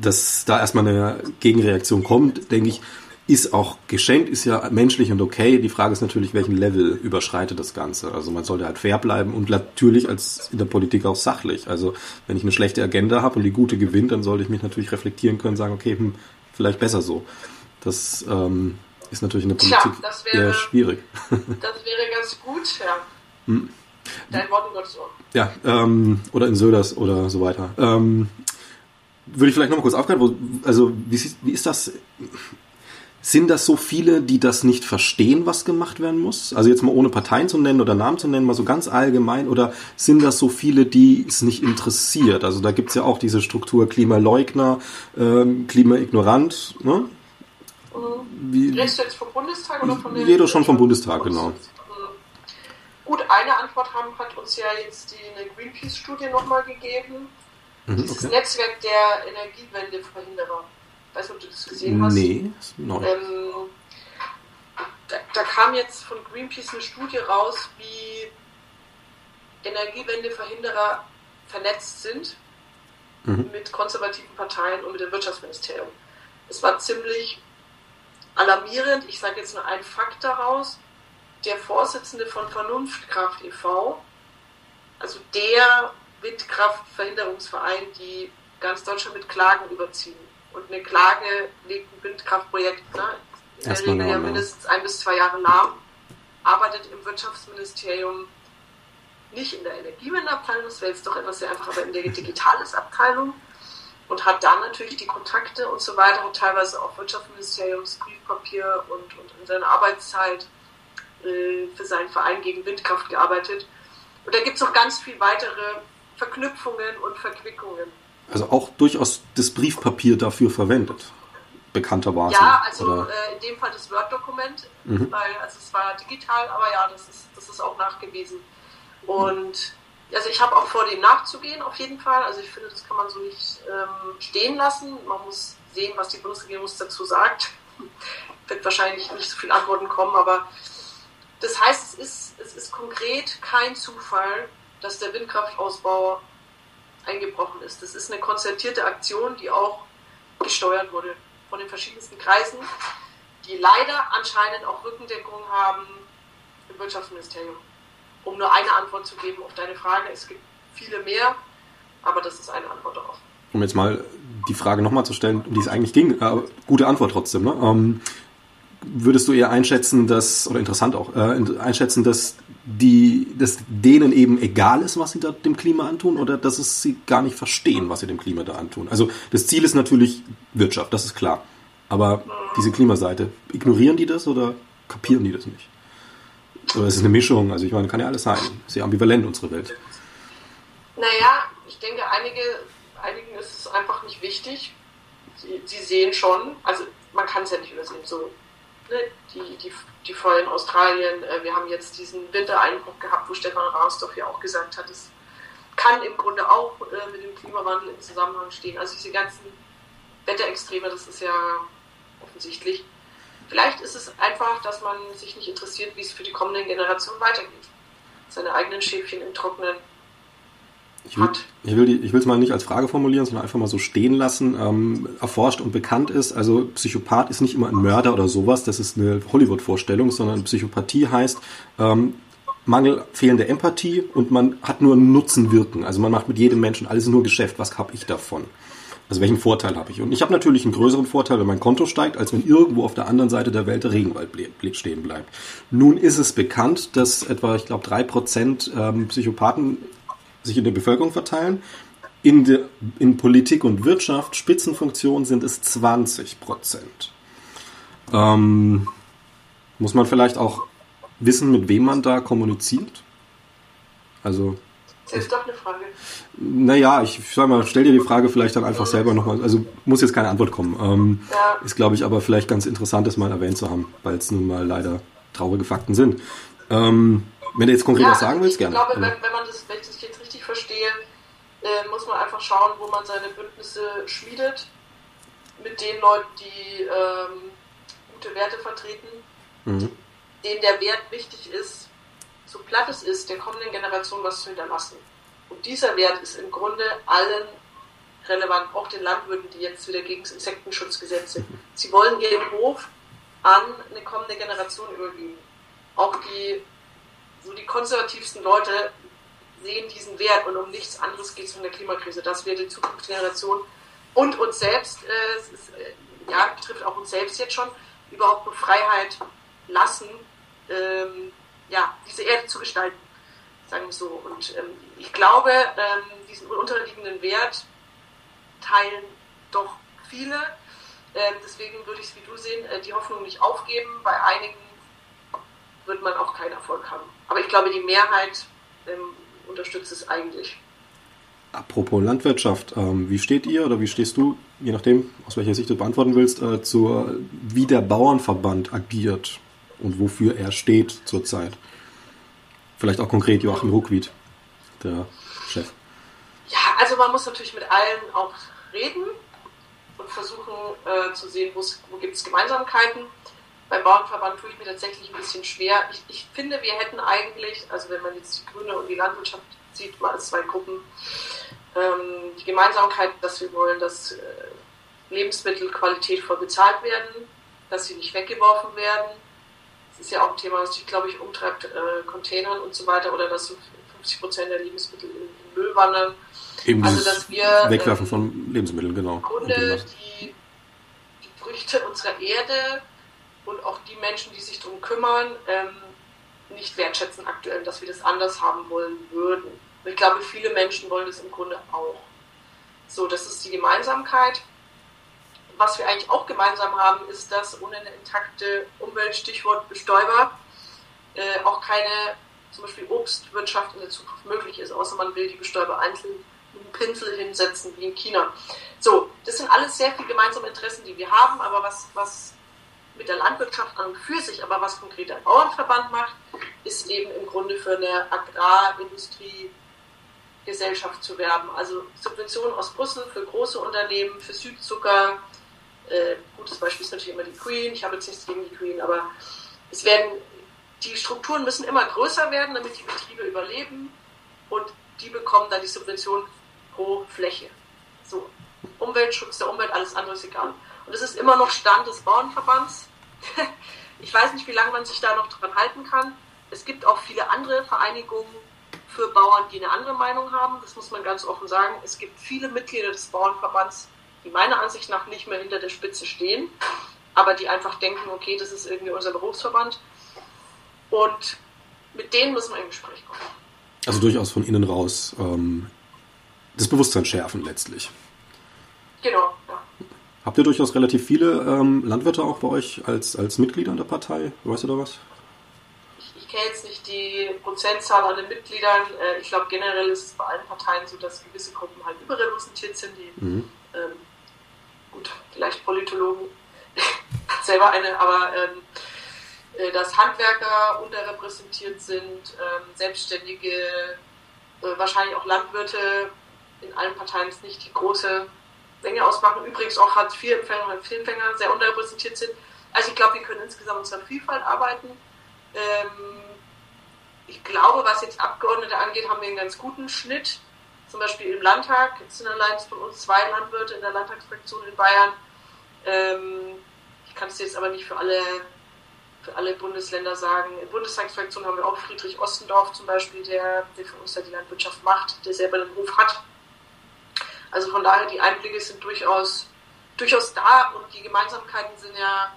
dass da erstmal eine Gegenreaktion kommt, denke ich, ist auch geschenkt, ist ja menschlich und okay. Die Frage ist natürlich, welchen Level überschreitet das Ganze. Also man sollte halt fair bleiben und natürlich als in der Politik auch sachlich. Also wenn ich eine schlechte Agenda habe und die gute gewinnt, dann sollte ich mich natürlich reflektieren können, sagen, okay, hm, vielleicht besser so. Das ähm, ist natürlich in der Politik Tja, wäre, eher schwierig. Das wäre ganz gut, ja. Hm. Dein Wort in Gottes Ohr. Ja, ähm, oder in Söders oder so weiter. Ähm, würde ich vielleicht noch mal kurz aufgreifen, wo, also wie, wie ist das? Sind das so viele, die das nicht verstehen, was gemacht werden muss? Also jetzt mal ohne Parteien zu nennen oder Namen zu nennen, mal so ganz allgemein. Oder sind das so viele, die es nicht interessiert? Also da gibt es ja auch diese Struktur Klimaleugner, ähm, Klimaignorant. Ne? Wie, Redest du jetzt vom Bundestag oder von der... Jeder schon vom Bundestag, genau. Gut, eine Antwort haben, hat uns ja jetzt die Greenpeace-Studie nochmal gegeben. Mhm, Dieses okay. Netzwerk der Energiewendeverhinderer. Weißt du, ob du das gesehen hast? Nee, noch nicht. Ähm, da, da, kam jetzt von Greenpeace eine Studie raus, wie Energiewendeverhinderer vernetzt sind mhm. mit konservativen Parteien und mit dem Wirtschaftsministerium. Es war ziemlich alarmierend. Ich sage jetzt nur einen Fakt daraus. Der Vorsitzende von Vernunftkraft e.V., also der Windkraftverhinderungsverein, die ganz Deutschland mit Klagen überziehen. Und eine Klage legt ein Windkraftprojekt ne, in der Regel ja mindestens ein bis zwei Jahre lahm, arbeitet im Wirtschaftsministerium nicht in der Energiewendeabteilung, das wäre jetzt doch etwas sehr einfach, aber in der Digitales-Abteilung und hat dann natürlich die Kontakte und so weiter, hat teilweise auch Wirtschaftsministeriumsbriefpapier und, und in seiner Arbeitszeit äh, für seinen Verein gegen Windkraft gearbeitet. Und da gibt es noch ganz viel weitere Verknüpfungen und Verquickungen. Also auch durchaus das Briefpapier dafür verwendet, bekannterweise. Ja, also äh, in dem Fall das Word-Dokument, mhm. weil also es war digital, aber ja, das ist, das ist auch nachgewiesen. Und also ich habe auch vor, dem nachzugehen, auf jeden Fall. Also ich finde, das kann man so nicht ähm, stehen lassen. Man muss sehen, was die Bundesregierung dazu sagt. Wird wahrscheinlich nicht so viele Antworten kommen, aber das heißt, es ist, es ist konkret kein Zufall, dass der Windkraftausbau eingebrochen ist. Das ist eine konzertierte Aktion, die auch gesteuert wurde von den verschiedensten Kreisen, die leider anscheinend auch Rückendeckung haben im Wirtschaftsministerium um nur eine Antwort zu geben auf deine Frage. Es gibt viele mehr, aber das ist eine Antwort darauf. Um jetzt mal die Frage nochmal zu stellen, um die es eigentlich ging, äh, gute Antwort trotzdem. Ne? Ähm, würdest du eher einschätzen, dass, oder interessant auch, äh, einschätzen, dass die, dass denen eben egal ist, was sie da dem Klima antun, oder dass es sie gar nicht verstehen, was sie dem Klima da antun? Also das Ziel ist natürlich Wirtschaft, das ist klar. Aber diese Klimaseite, ignorieren die das oder kapieren die das nicht? Oder es ist eine Mischung, also ich meine, kann ja alles sein. Sehr ambivalent, unsere Welt. Naja, ich denke, einige, einigen ist es einfach nicht wichtig. Sie, sie sehen schon, also man kann es ja nicht übersehen, so ne, die, die, die Feuer in Australien, äh, wir haben jetzt diesen Wintereinbruch gehabt, wo Stefan Rausdorf ja auch gesagt hat, es kann im Grunde auch äh, mit dem Klimawandel im Zusammenhang stehen. Also diese ganzen Wetterextreme, das ist ja offensichtlich. Vielleicht ist es einfach, dass man sich nicht interessiert, wie es für die kommenden Generationen weitergeht. Seine eigenen Schäfchen im Trocknen ich will, ich will, ich will es mal nicht als Frage formulieren, sondern einfach mal so stehen lassen. Ähm, erforscht und bekannt ist, also Psychopath ist nicht immer ein Mörder oder sowas, das ist eine Hollywood-Vorstellung, sondern Psychopathie heißt ähm, Mangel, fehlende Empathie und man hat nur Nutzen wirken. Also man macht mit jedem Menschen alles nur Geschäft. Was habe ich davon? Also welchen Vorteil habe ich? Und ich habe natürlich einen größeren Vorteil, wenn mein Konto steigt, als wenn irgendwo auf der anderen Seite der Welt der Regenwald stehen bleibt. Nun ist es bekannt, dass etwa, ich glaube, drei Prozent ähm, Psychopathen sich in der Bevölkerung verteilen. In, de, in Politik und Wirtschaft, Spitzenfunktionen sind es 20 Prozent. Ähm, muss man vielleicht auch wissen, mit wem man da kommuniziert? Also. Das ist doch eine Frage. Naja, ich sag mal, stell dir die Frage vielleicht dann einfach selber nochmal. Also muss jetzt keine Antwort kommen. Ähm, ja. Ist, glaube ich, aber vielleicht ganz interessant, das mal erwähnt zu haben, weil es nun mal leider traurige Fakten sind. Ähm, wenn du jetzt konkret ja, was sagen willst, gerne. Ich glaube, wenn, wenn man das, wenn ich das jetzt richtig verstehe, äh, muss man einfach schauen, wo man seine Bündnisse schmiedet mit den Leuten, die ähm, gute Werte vertreten, mhm. denen der Wert wichtig ist, so platt es ist, der kommenden Generation was zu hinterlassen. Und dieser Wert ist im Grunde allen relevant, auch den Landwirten, die jetzt wieder gegen das Insektenschutzgesetz sind. Sie wollen ihren Hof an eine kommende Generation übergeben. Auch die so die konservativsten Leute sehen diesen Wert und um nichts anderes geht es von der Klimakrise, dass wir die Zukunftsgeneration und uns selbst, äh, ist, äh, ja, betrifft auch uns selbst jetzt schon, überhaupt nur Freiheit lassen, ähm, ja, diese Erde zu gestalten, sagen wir so. Und ähm, ich glaube, ähm, diesen unterliegenden Wert teilen doch viele. Ähm, deswegen würde ich es wie du sehen, äh, die Hoffnung nicht aufgeben. Bei einigen wird man auch keinen Erfolg haben. Aber ich glaube, die Mehrheit ähm, unterstützt es eigentlich. Apropos Landwirtschaft, ähm, wie steht ihr oder wie stehst du, je nachdem, aus welcher Sicht du beantworten willst, äh, zur, wie der Bauernverband agiert und wofür er steht zurzeit? Vielleicht auch konkret Joachim Ruckwied, der Chef. Ja, also man muss natürlich mit allen auch reden und versuchen äh, zu sehen, wo gibt es Gemeinsamkeiten beim Bauernverband tue ich mir tatsächlich ein bisschen schwer. Ich, ich, finde, wir hätten eigentlich, also wenn man jetzt die Grüne und die Landwirtschaft sieht, mal als zwei Gruppen, ähm, die Gemeinsamkeit, dass wir wollen, dass äh, Lebensmittel qualitätvoll bezahlt werden, dass sie nicht weggeworfen werden. Das ist ja auch ein Thema, was sich, glaube ich, umtreibt, äh, Containern und so weiter, oder dass so 50 Prozent der Lebensmittel in, in Müll wandern. Eben also, dass wir Wegwerfen ähm, von Lebensmitteln, genau. Im Grunde die, die Früchte unserer Erde und auch die Menschen, die sich darum kümmern, ähm, nicht wertschätzen aktuell, dass wir das anders haben wollen würden. Und ich glaube, viele Menschen wollen das im Grunde auch. So, das ist die Gemeinsamkeit. Was wir eigentlich auch gemeinsam haben, ist, dass ohne eine intakte Umwelt, Stichwort Bestäuber, äh, auch keine zum Beispiel Obstwirtschaft in der Zukunft möglich ist, außer man will die Bestäuber einzeln mit einem Pinsel hinsetzen, wie in China. So, das sind alles sehr viele gemeinsame Interessen, die wir haben, aber was, was mit der Landwirtschaft an und für sich, aber was konkret der Bauernverband macht, ist eben im Grunde für eine Agrarindustrie-Gesellschaft zu werben. Also Subventionen aus Brüssel für große Unternehmen, für Südzucker. Äh, gutes Beispiel ist natürlich immer die Queen. Ich habe jetzt nichts gegen die Queen, aber es werden, die Strukturen müssen immer größer werden, damit die Betriebe überleben und die bekommen dann die Subvention pro Fläche. So, Umweltschutz der Umwelt, alles andere ist egal. Und es ist immer noch Stand des Bauernverbands. ich weiß nicht, wie lange man sich da noch dran halten kann. Es gibt auch viele andere Vereinigungen für Bauern, die eine andere Meinung haben. Das muss man ganz offen sagen. Es gibt viele Mitglieder des Bauernverbands, die meiner Ansicht nach nicht mehr hinter der Spitze stehen, aber die einfach denken, okay, das ist irgendwie unser Berufsverband. Und mit denen müssen wir in Gespräch kommen. Also durchaus von innen raus ähm, das Bewusstsein schärfen letztlich. Genau, ja. Habt ihr durchaus relativ viele ähm, Landwirte auch bei euch als, als Mitglieder in der Partei? Weißt du da was? Ich, ich kenne jetzt nicht die Prozentzahl an den Mitgliedern. Äh, ich glaube, generell ist es bei allen Parteien so, dass gewisse Gruppen halt überrepräsentiert sind. Die, mhm. ähm, gut, vielleicht Politologen, selber eine, aber ähm, äh, dass Handwerker unterrepräsentiert sind, ähm, Selbstständige, äh, wahrscheinlich auch Landwirte in allen Parteien nicht die große Menge ausmachen. Übrigens auch Hartz-IV-Empfänger und Empfänger sehr unterrepräsentiert sind. Also ich glaube, wir können insgesamt unserer Vielfalt arbeiten. Ähm, ich glaube, was jetzt Abgeordnete angeht, haben wir einen ganz guten Schnitt. Zum Beispiel im Landtag sind allein von uns zwei Landwirte in der Landtagsfraktion in Bayern. Ähm, ich kann es jetzt aber nicht für alle, für alle Bundesländer sagen. In der Bundestagsfraktion haben wir auch Friedrich Ostendorf zum Beispiel, der, der für uns ja die Landwirtschaft macht, der selber den Ruf hat. Also von daher, die Einblicke sind durchaus, durchaus da und die Gemeinsamkeiten sind ja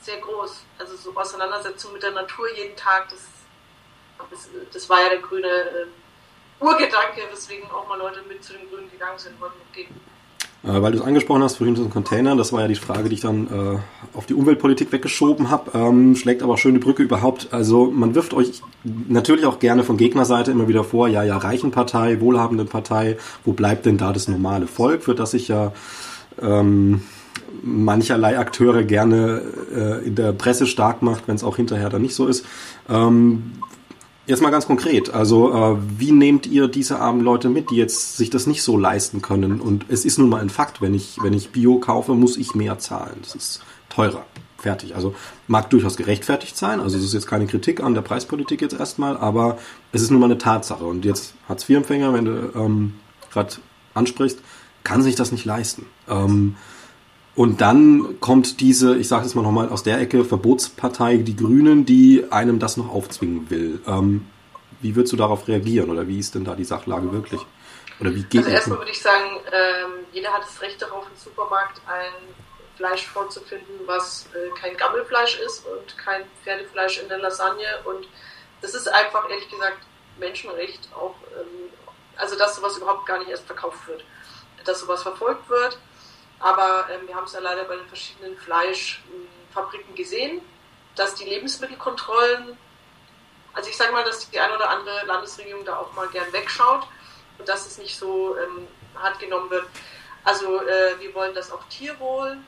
sehr groß. Also so Auseinandersetzung mit der Natur jeden Tag, das, das, das war ja der grüne äh, Urgedanke, weswegen auch mal Leute mit zu den Grünen gegangen sind, wollten mitgehen. Äh, weil du es angesprochen hast, vorhin diesen Container, das war ja die Frage, die ich dann äh, auf die Umweltpolitik weggeschoben habe, ähm, schlägt aber schöne Brücke überhaupt. Also man wirft euch natürlich auch gerne von Gegnerseite immer wieder vor, ja, ja, reichen Partei, wohlhabende Partei, wo bleibt denn da das normale Volk, für das sich ja ähm, mancherlei Akteure gerne äh, in der Presse stark macht, wenn es auch hinterher dann nicht so ist. Ähm, Jetzt mal ganz konkret, also äh, wie nehmt ihr diese armen Leute mit, die jetzt sich das nicht so leisten können? Und es ist nun mal ein Fakt, wenn ich, wenn ich Bio kaufe, muss ich mehr zahlen. Das ist teurer. Fertig. Also mag durchaus gerechtfertigt sein. Also es ist jetzt keine Kritik an der Preispolitik jetzt erstmal, aber es ist nun mal eine Tatsache. Und jetzt Hartz-IV-Empfänger, wenn du ähm, gerade ansprichst, kann sich das nicht leisten. Ähm, und dann kommt diese, ich sage es mal nochmal aus der Ecke, Verbotspartei, die Grünen, die einem das noch aufzwingen will. Ähm, wie würdest du darauf reagieren oder wie ist denn da die Sachlage wirklich? Oder wie geht also erstmal würde ich sagen, ähm, jeder hat das Recht darauf, im Supermarkt ein Fleisch vorzufinden, was äh, kein Gammelfleisch ist und kein Pferdefleisch in der Lasagne. Und das ist einfach, ehrlich gesagt, Menschenrecht auch, ähm, also dass sowas überhaupt gar nicht erst verkauft wird. Dass sowas verfolgt wird aber ähm, wir haben es ja leider bei den verschiedenen Fleischfabriken gesehen, dass die Lebensmittelkontrollen, also ich sage mal, dass die eine oder andere Landesregierung da auch mal gern wegschaut und dass es nicht so ähm, hart genommen wird. Also äh, wir wollen, dass auch Tierwohl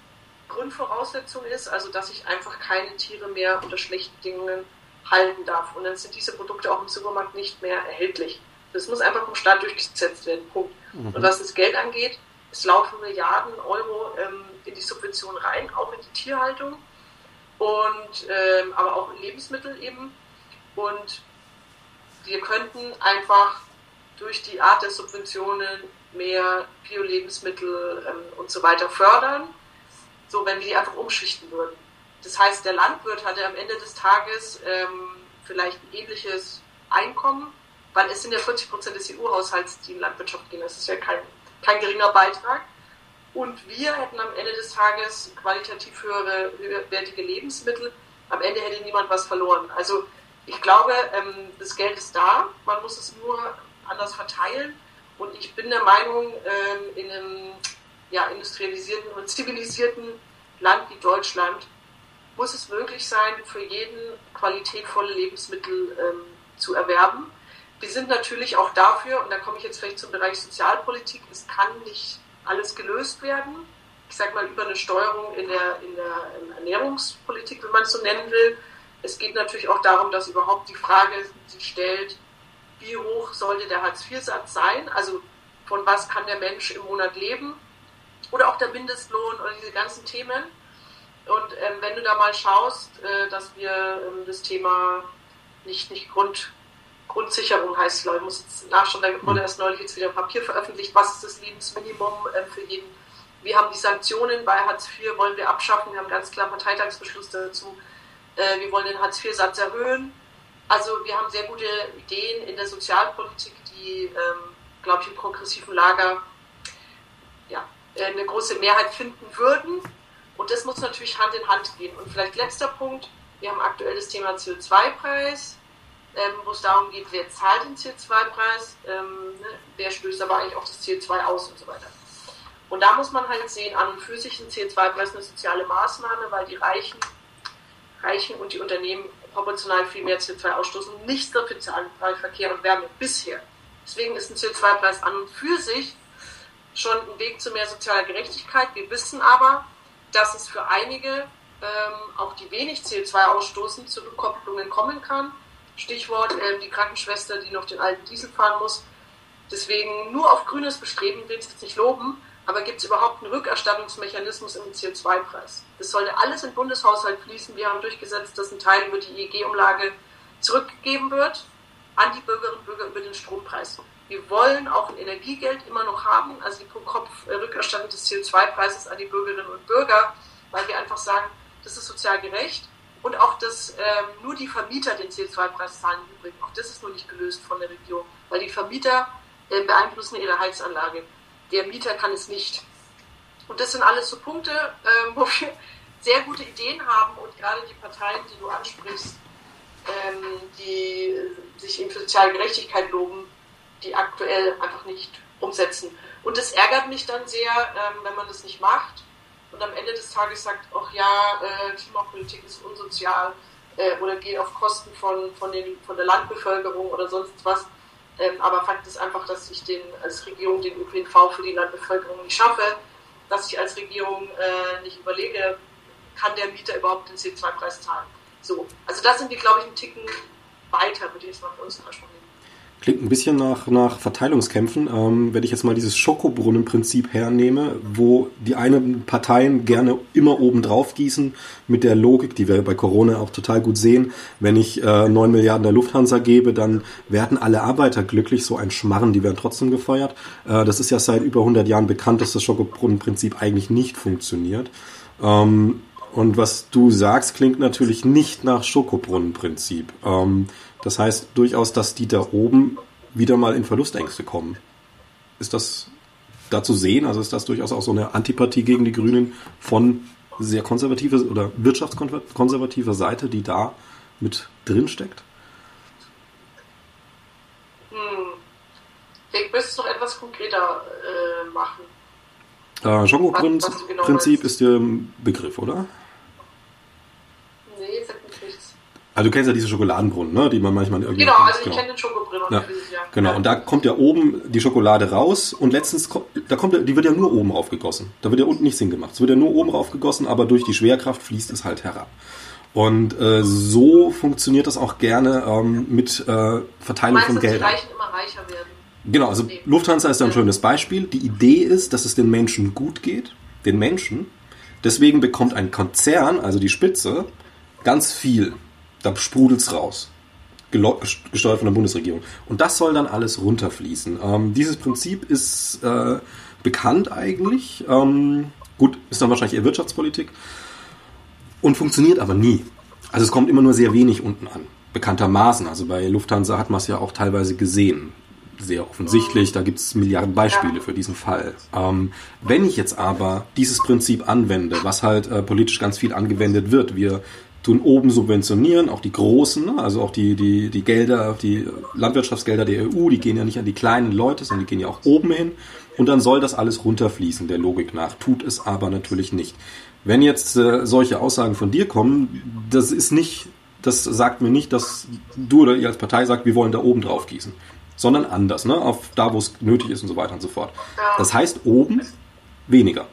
Grundvoraussetzung ist, also dass ich einfach keine Tiere mehr unter schlechten Bedingungen halten darf. Und dann sind diese Produkte auch im Supermarkt nicht mehr erhältlich. Das muss einfach vom Staat durchgesetzt werden. Punkt. Mhm. Und was das Geld angeht, es laufen Milliarden Euro ähm, in die Subvention rein, auch in die Tierhaltung und ähm, aber auch in Lebensmittel eben. Und wir könnten einfach durch die Art der Subventionen mehr Bio-Lebensmittel ähm, und so weiter fördern, so wenn wir die einfach umschichten würden. Das heißt, der Landwirt hatte am Ende des Tages ähm, vielleicht ein ähnliches Einkommen, weil es sind ja 40 Prozent des EU-Haushalts, die in Landwirtschaft gehen. Das ist ja kein kein geringer Beitrag. Und wir hätten am Ende des Tages qualitativ höhere, höherwertige Lebensmittel. Am Ende hätte niemand was verloren. Also ich glaube, ähm, das Geld ist da, man muss es nur anders verteilen. Und ich bin der Meinung, ähm, in einem ja, industrialisierten und zivilisierten Land wie Deutschland muss es möglich sein, für jeden qualitätvolle Lebensmittel ähm, zu erwerben wir sind natürlich auch dafür, und da komme ich jetzt vielleicht zum Bereich Sozialpolitik, es kann nicht alles gelöst werden. Ich sage mal über eine Steuerung in der, in der Ernährungspolitik, wenn man es so nennen will. Es geht natürlich auch darum, dass überhaupt die Frage sich stellt, wie hoch sollte der Hartz-IV-Satz sein? Also von was kann der Mensch im Monat leben? Oder auch der Mindestlohn oder diese ganzen Themen. Und ähm, wenn du da mal schaust, äh, dass wir ähm, das Thema nicht, nicht Grund, Grundsicherung heißt, ich muss jetzt nachschauen, da wurde erst neulich jetzt wieder ein Papier veröffentlicht, was ist das Lebensminimum äh, für jeden. Wir haben die Sanktionen bei Hartz IV, wollen wir abschaffen, wir haben ganz klar Parteitagsbeschluss dazu. Äh, wir wollen den Hartz IV-Satz erhöhen. Also wir haben sehr gute Ideen in der Sozialpolitik, die, ähm, glaube ich, im progressiven Lager ja, äh, eine große Mehrheit finden würden. Und das muss natürlich Hand in Hand gehen. Und vielleicht letzter Punkt, wir haben aktuell das Thema CO2-Preis ähm, wo es darum geht, wer zahlt den CO2-Preis, ähm, ne, wer stößt aber eigentlich auch das CO2 aus und so weiter. Und da muss man halt sehen, an und für sich ein CO2-Preis eine soziale Maßnahme, weil die Reichen, Reichen und die Unternehmen proportional viel mehr CO2 ausstoßen und nichts dafür zahlen bei Verkehr und Wärme bisher. Deswegen ist ein CO2-Preis an und für sich schon ein Weg zu mehr sozialer Gerechtigkeit. Wir wissen aber, dass es für einige, ähm, auch die wenig CO2 ausstoßen, zu Rückkopplungen kommen kann Stichwort äh, die Krankenschwester, die noch den alten Diesel fahren muss. Deswegen nur auf grünes Bestreben will ich es jetzt nicht loben, aber gibt es überhaupt einen Rückerstattungsmechanismus im CO2-Preis? Das sollte alles in den Bundeshaushalt fließen. Wir haben durchgesetzt, dass ein Teil über die EEG-Umlage zurückgegeben wird an die Bürgerinnen und Bürger über den Strompreis. Wir wollen auch ein Energiegeld immer noch haben, also die Pro-Kopf-Rückerstattung des CO2-Preises an die Bürgerinnen und Bürger, weil wir einfach sagen, das ist sozial gerecht und auch, dass ähm, nur die Vermieter den CO2-Preis zahlen übrigens. Auch das ist nur nicht gelöst von der Regierung, weil die Vermieter äh, beeinflussen ihre Heizanlage. Der Mieter kann es nicht. Und das sind alles so Punkte, äh, wo wir sehr gute Ideen haben und gerade die Parteien, die du ansprichst, ähm, die sich in soziale Gerechtigkeit loben, die aktuell einfach nicht umsetzen. Und das ärgert mich dann sehr, ähm, wenn man das nicht macht und am Ende des Tages sagt, ach ja, äh, Klimapolitik ist unsozial äh, oder geht auf Kosten von, von, den, von der Landbevölkerung oder sonst was. Ähm, aber Fakt ist einfach, dass ich den, als Regierung den ÖPNV für die Landbevölkerung nicht schaffe, dass ich als Regierung äh, nicht überlege, kann der Mieter überhaupt den CO2-Preis zahlen. So, also da sind wir, glaube ich, einen Ticken weiter, würde ich jetzt mal für uns versprechen. Klingt ein bisschen nach, nach Verteilungskämpfen. Ähm, wenn ich jetzt mal dieses Schokobrunnen-Prinzip hernehme, wo die einen Parteien gerne immer oben drauf gießen, mit der Logik, die wir bei Corona auch total gut sehen, wenn ich äh, 9 Milliarden der Lufthansa gebe, dann werden alle Arbeiter glücklich, so ein Schmarren, die werden trotzdem gefeuert. Äh, das ist ja seit über 100 Jahren bekannt, dass das Schokobrunnen-Prinzip eigentlich nicht funktioniert. Ähm, und was du sagst, klingt natürlich nicht nach Schokobrunnen-Prinzip. Ähm, das heißt durchaus, dass die da oben wieder mal in Verlustängste kommen. Ist das da zu sehen? Also ist das durchaus auch so eine Antipathie gegen die Grünen von sehr konservativer oder wirtschaftskonservativer Seite, die da mit drin steckt? Hm. Ich müsste es noch etwas konkreter äh, machen. Äh, Schokobrunnen-Prinzip genau ist der Begriff, oder? Nee, sagt mich nichts. Also du kennst ja diese Schokoladenbrunnen, ne? die man manchmal irgendwie. Genau, also genau. ich kenne den Schokobrunnen ja. ja. Genau, und da kommt ja oben die Schokolade raus und letztens da kommt die wird ja nur oben raufgegossen. Da wird ja unten nichts hingemacht. Es wird ja nur oben raufgegossen, aber durch die Schwerkraft fließt es halt herab. Und äh, so funktioniert das auch gerne ähm, mit äh, Verteilung meinst, von Geld. Die Reichen immer reicher werden. Genau, also Lufthansa ist da ein schönes Beispiel. Die Idee ist, dass es den Menschen gut geht, den Menschen. Deswegen bekommt ein Konzern, also die Spitze, ganz viel. Da sprudelt's raus. Gesteuert von der Bundesregierung. Und das soll dann alles runterfließen. Ähm, dieses Prinzip ist äh, bekannt eigentlich. Ähm, gut, ist dann wahrscheinlich eher Wirtschaftspolitik. Und funktioniert aber nie. Also es kommt immer nur sehr wenig unten an. Bekanntermaßen. Also bei Lufthansa hat man es ja auch teilweise gesehen. Sehr offensichtlich, da gibt es Milliarden Beispiele für diesen Fall. Ähm, wenn ich jetzt aber dieses Prinzip anwende, was halt äh, politisch ganz viel angewendet wird, wir tun oben subventionieren, auch die großen, ne? also auch die, die, die Gelder, die Landwirtschaftsgelder der EU, die gehen ja nicht an die kleinen Leute, sondern die gehen ja auch oben hin. Und dann soll das alles runterfließen, der Logik nach. Tut es aber natürlich nicht. Wenn jetzt äh, solche Aussagen von dir kommen, das ist nicht, das sagt mir nicht, dass du oder ihr als Partei sagt, wir wollen da oben drauf gießen, sondern anders, ne? auf da, wo es nötig ist und so weiter und so fort. Das heißt oben weniger.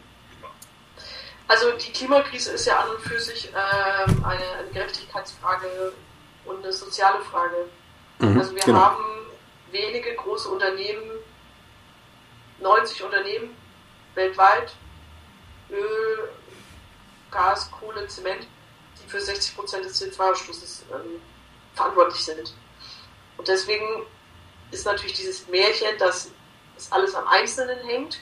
Also die Klimakrise ist ja an und für sich ähm, eine, eine, Gerechtigkeitsfrage und eine soziale Frage. Mhm, also wir genau. haben wenige große Unternehmen, 90 Unternehmen weltweit, Öl, Gas, Kohle, Zement, die für 60 Prozent des CO2-Ausstoßes ähm, verantwortlich sind. Und deswegen ist natürlich dieses Märchen, dass es alles am Einzelnen hängt,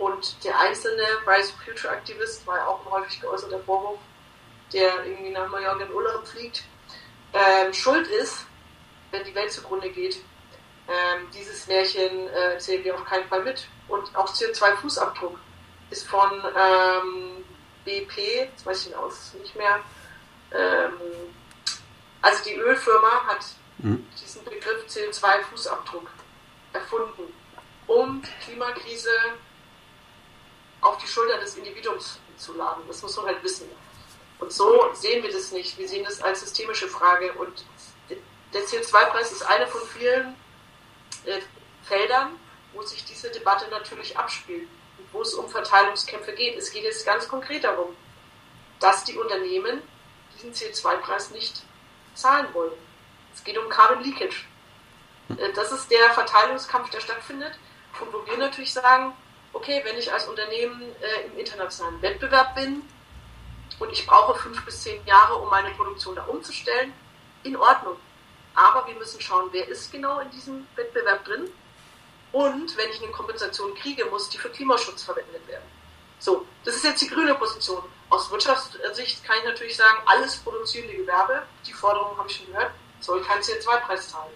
und der einzelne Rise of Future Aktivist war ja auch ein häufig geäußerter Vorwurf, der irgendwie nach Mallorca in Urlaub fliegt, ähm, schuld ist, wenn die Welt zugrunde geht. Ähm, dieses Märchen äh, zählen wir auf keinen Fall mit. Und auch CO2-Fußabdruck ist von ähm, BP, jetzt weiß ich den aus nicht mehr, ähm, also die Ölfirma hat mhm. diesen Begriff CO2-Fußabdruck erfunden, um die Klimakrise auf die Schulter des Individuums zu laden. Das muss man halt wissen. Und so sehen wir das nicht. Wir sehen das als systemische Frage. Und der CO2-Preis ist eine von vielen äh, Feldern, wo sich diese Debatte natürlich abspielt und wo es um Verteilungskämpfe geht. Es geht jetzt ganz konkret darum, dass die Unternehmen diesen CO2-Preis nicht zahlen wollen. Es geht um Carbon Leakage. Äh, das ist der Verteilungskampf, der stattfindet und wo wir natürlich sagen, okay, wenn ich als Unternehmen äh, im internationalen Wettbewerb bin und ich brauche fünf bis zehn Jahre, um meine Produktion da umzustellen, in Ordnung. Aber wir müssen schauen, wer ist genau in diesem Wettbewerb drin. Und wenn ich eine Kompensation kriege, muss die für Klimaschutz verwendet werden. So, das ist jetzt die grüne Position. Aus Wirtschaftssicht kann ich natürlich sagen, alles produzierende Gewerbe, die Forderung habe ich schon gehört, soll keinen CO2-Preis zahlen.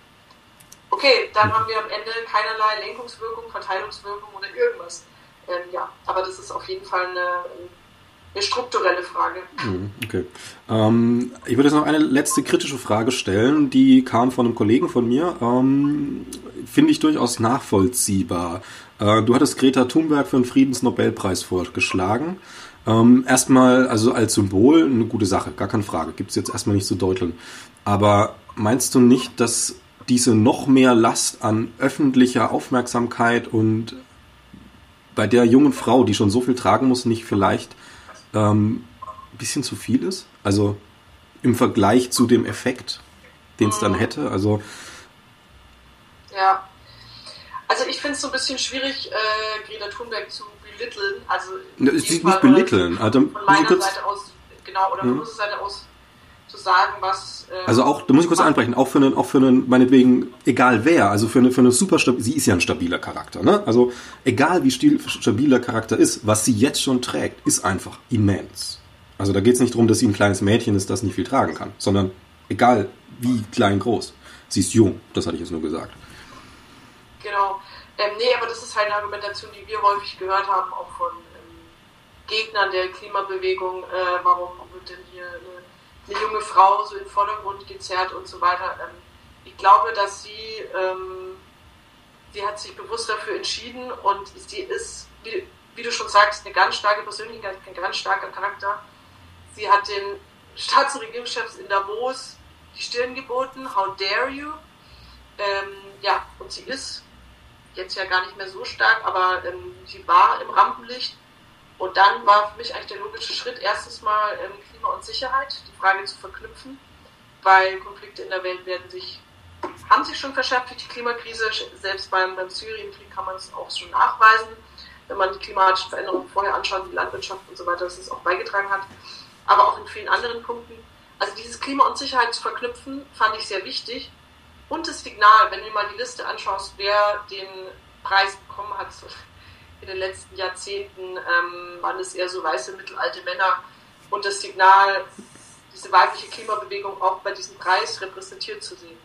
Okay, dann haben wir am Ende keinerlei Lenkungswirkung, Verteilungswirkung oder irgendwas. Ähm, ja, aber das ist auf jeden Fall eine, eine strukturelle Frage. Mhm, okay. Ähm, ich würde jetzt noch eine letzte kritische Frage stellen, die kam von einem Kollegen von mir. Ähm, Finde ich durchaus nachvollziehbar. Äh, du hattest Greta Thunberg für den Friedensnobelpreis vorgeschlagen. Ähm, erstmal, also als Symbol, eine gute Sache, gar keine Frage. Gibt es jetzt erstmal nicht zu deuteln. Aber meinst du nicht, dass diese noch mehr Last an öffentlicher Aufmerksamkeit und bei der jungen Frau, die schon so viel tragen muss, nicht vielleicht ähm, ein bisschen zu viel ist? Also im Vergleich zu dem Effekt, den es dann hätte? Also ja, also ich finde es so ein bisschen schwierig, äh, Greta Thunberg zu belitteln. Also sie nicht belitteln. Also, von meiner Seite aus, genau, oder von mhm. unserer Seite aus zu sagen, was. Äh, also auch, da muss ich kurz einbrechen, auch für einen, auch für einen, meinetwegen, egal wer, also für eine, für eine super, sie ist ja ein stabiler Charakter, ne? Also egal wie stabiler Charakter ist, was sie jetzt schon trägt, ist einfach immens. Also da geht es nicht darum, dass sie ein kleines Mädchen ist, das nicht viel tragen kann, sondern egal wie klein, groß. Sie ist jung, das hatte ich jetzt nur gesagt. Genau. Ähm, nee, aber das ist halt eine Argumentation, die wir häufig gehört haben, auch von ähm, Gegnern der Klimabewegung. Äh, warum wird denn hier eine eine junge Frau so in Vordergrund gezerrt und so weiter. Ähm, ich glaube, dass sie, ähm, sie hat sich bewusst dafür entschieden und sie ist, wie, wie, du schon sagst, eine ganz starke Persönlichkeit, ein ganz starker Charakter. Sie hat den Staats- und Regierungschefs in Davos die Stirn geboten, how dare you? Ähm, ja, und sie ist jetzt ja gar nicht mehr so stark, aber ähm, sie war im Rampenlicht und dann war für mich eigentlich der logische Schritt, erstens mal ähm, Klima und Sicherheit, die Frage zu verknüpfen, weil Konflikte in der Welt werden sich, haben sich schon verschärft durch die Klimakrise. Selbst beim, beim Syrienkrieg kann man es auch schon nachweisen, wenn man die klimatischen Veränderungen vorher anschaut, die Landwirtschaft und so weiter, dass es auch beigetragen hat. Aber auch in vielen anderen Punkten. Also dieses Klima und Sicherheit zu verknüpfen, fand ich sehr wichtig. Und das Signal, wenn du mal die Liste anschaust, wer den Preis bekommen hat, in den letzten Jahrzehnten ähm, waren es eher so weiße, mittelalte Männer und das Signal, diese weibliche Klimabewegung auch bei diesem Preis repräsentiert zu sehen.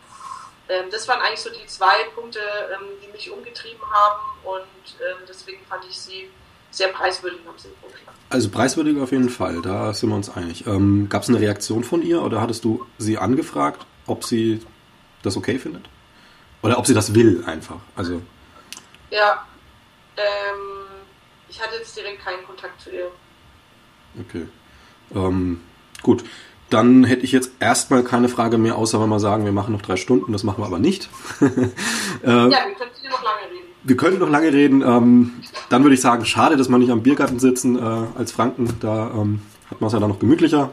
Ähm, das waren eigentlich so die zwei Punkte, ähm, die mich umgetrieben haben und ähm, deswegen fand ich sie sehr preiswürdig am Symposium. Also preiswürdig auf jeden Fall, da sind wir uns einig. Ähm, Gab es eine Reaktion von ihr oder hattest du sie angefragt, ob sie das okay findet? Oder ob sie das will einfach? Also ja, ähm, ich hatte jetzt direkt keinen Kontakt zu ihr. Okay. Ähm, gut. Dann hätte ich jetzt erstmal keine Frage mehr, außer wenn wir sagen, wir machen noch drei Stunden. Das machen wir aber nicht. äh, ja, wir könnten noch lange reden. Wir könnten noch lange reden. Ähm, dann würde ich sagen, schade, dass wir nicht am Biergarten sitzen äh, als Franken. Da ähm, hat man es ja dann noch gemütlicher.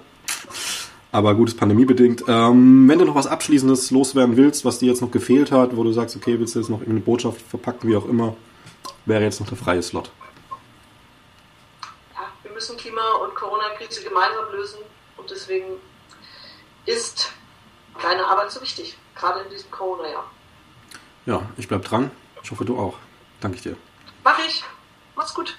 Aber gut, ist pandemiebedingt. Ähm, wenn du noch was Abschließendes loswerden willst, was dir jetzt noch gefehlt hat, wo du sagst, okay, willst du jetzt noch irgendeine Botschaft verpacken, wie auch immer, wäre jetzt noch der freie Slot. Ja, wir müssen Klima- und Corona-Krise gemeinsam lösen und deswegen ist deine Arbeit so wichtig, gerade in diesem Corona-Jahr. Ja, ich bleib dran. Ich hoffe, du auch. Danke ich dir. Mach ich. Mach's gut.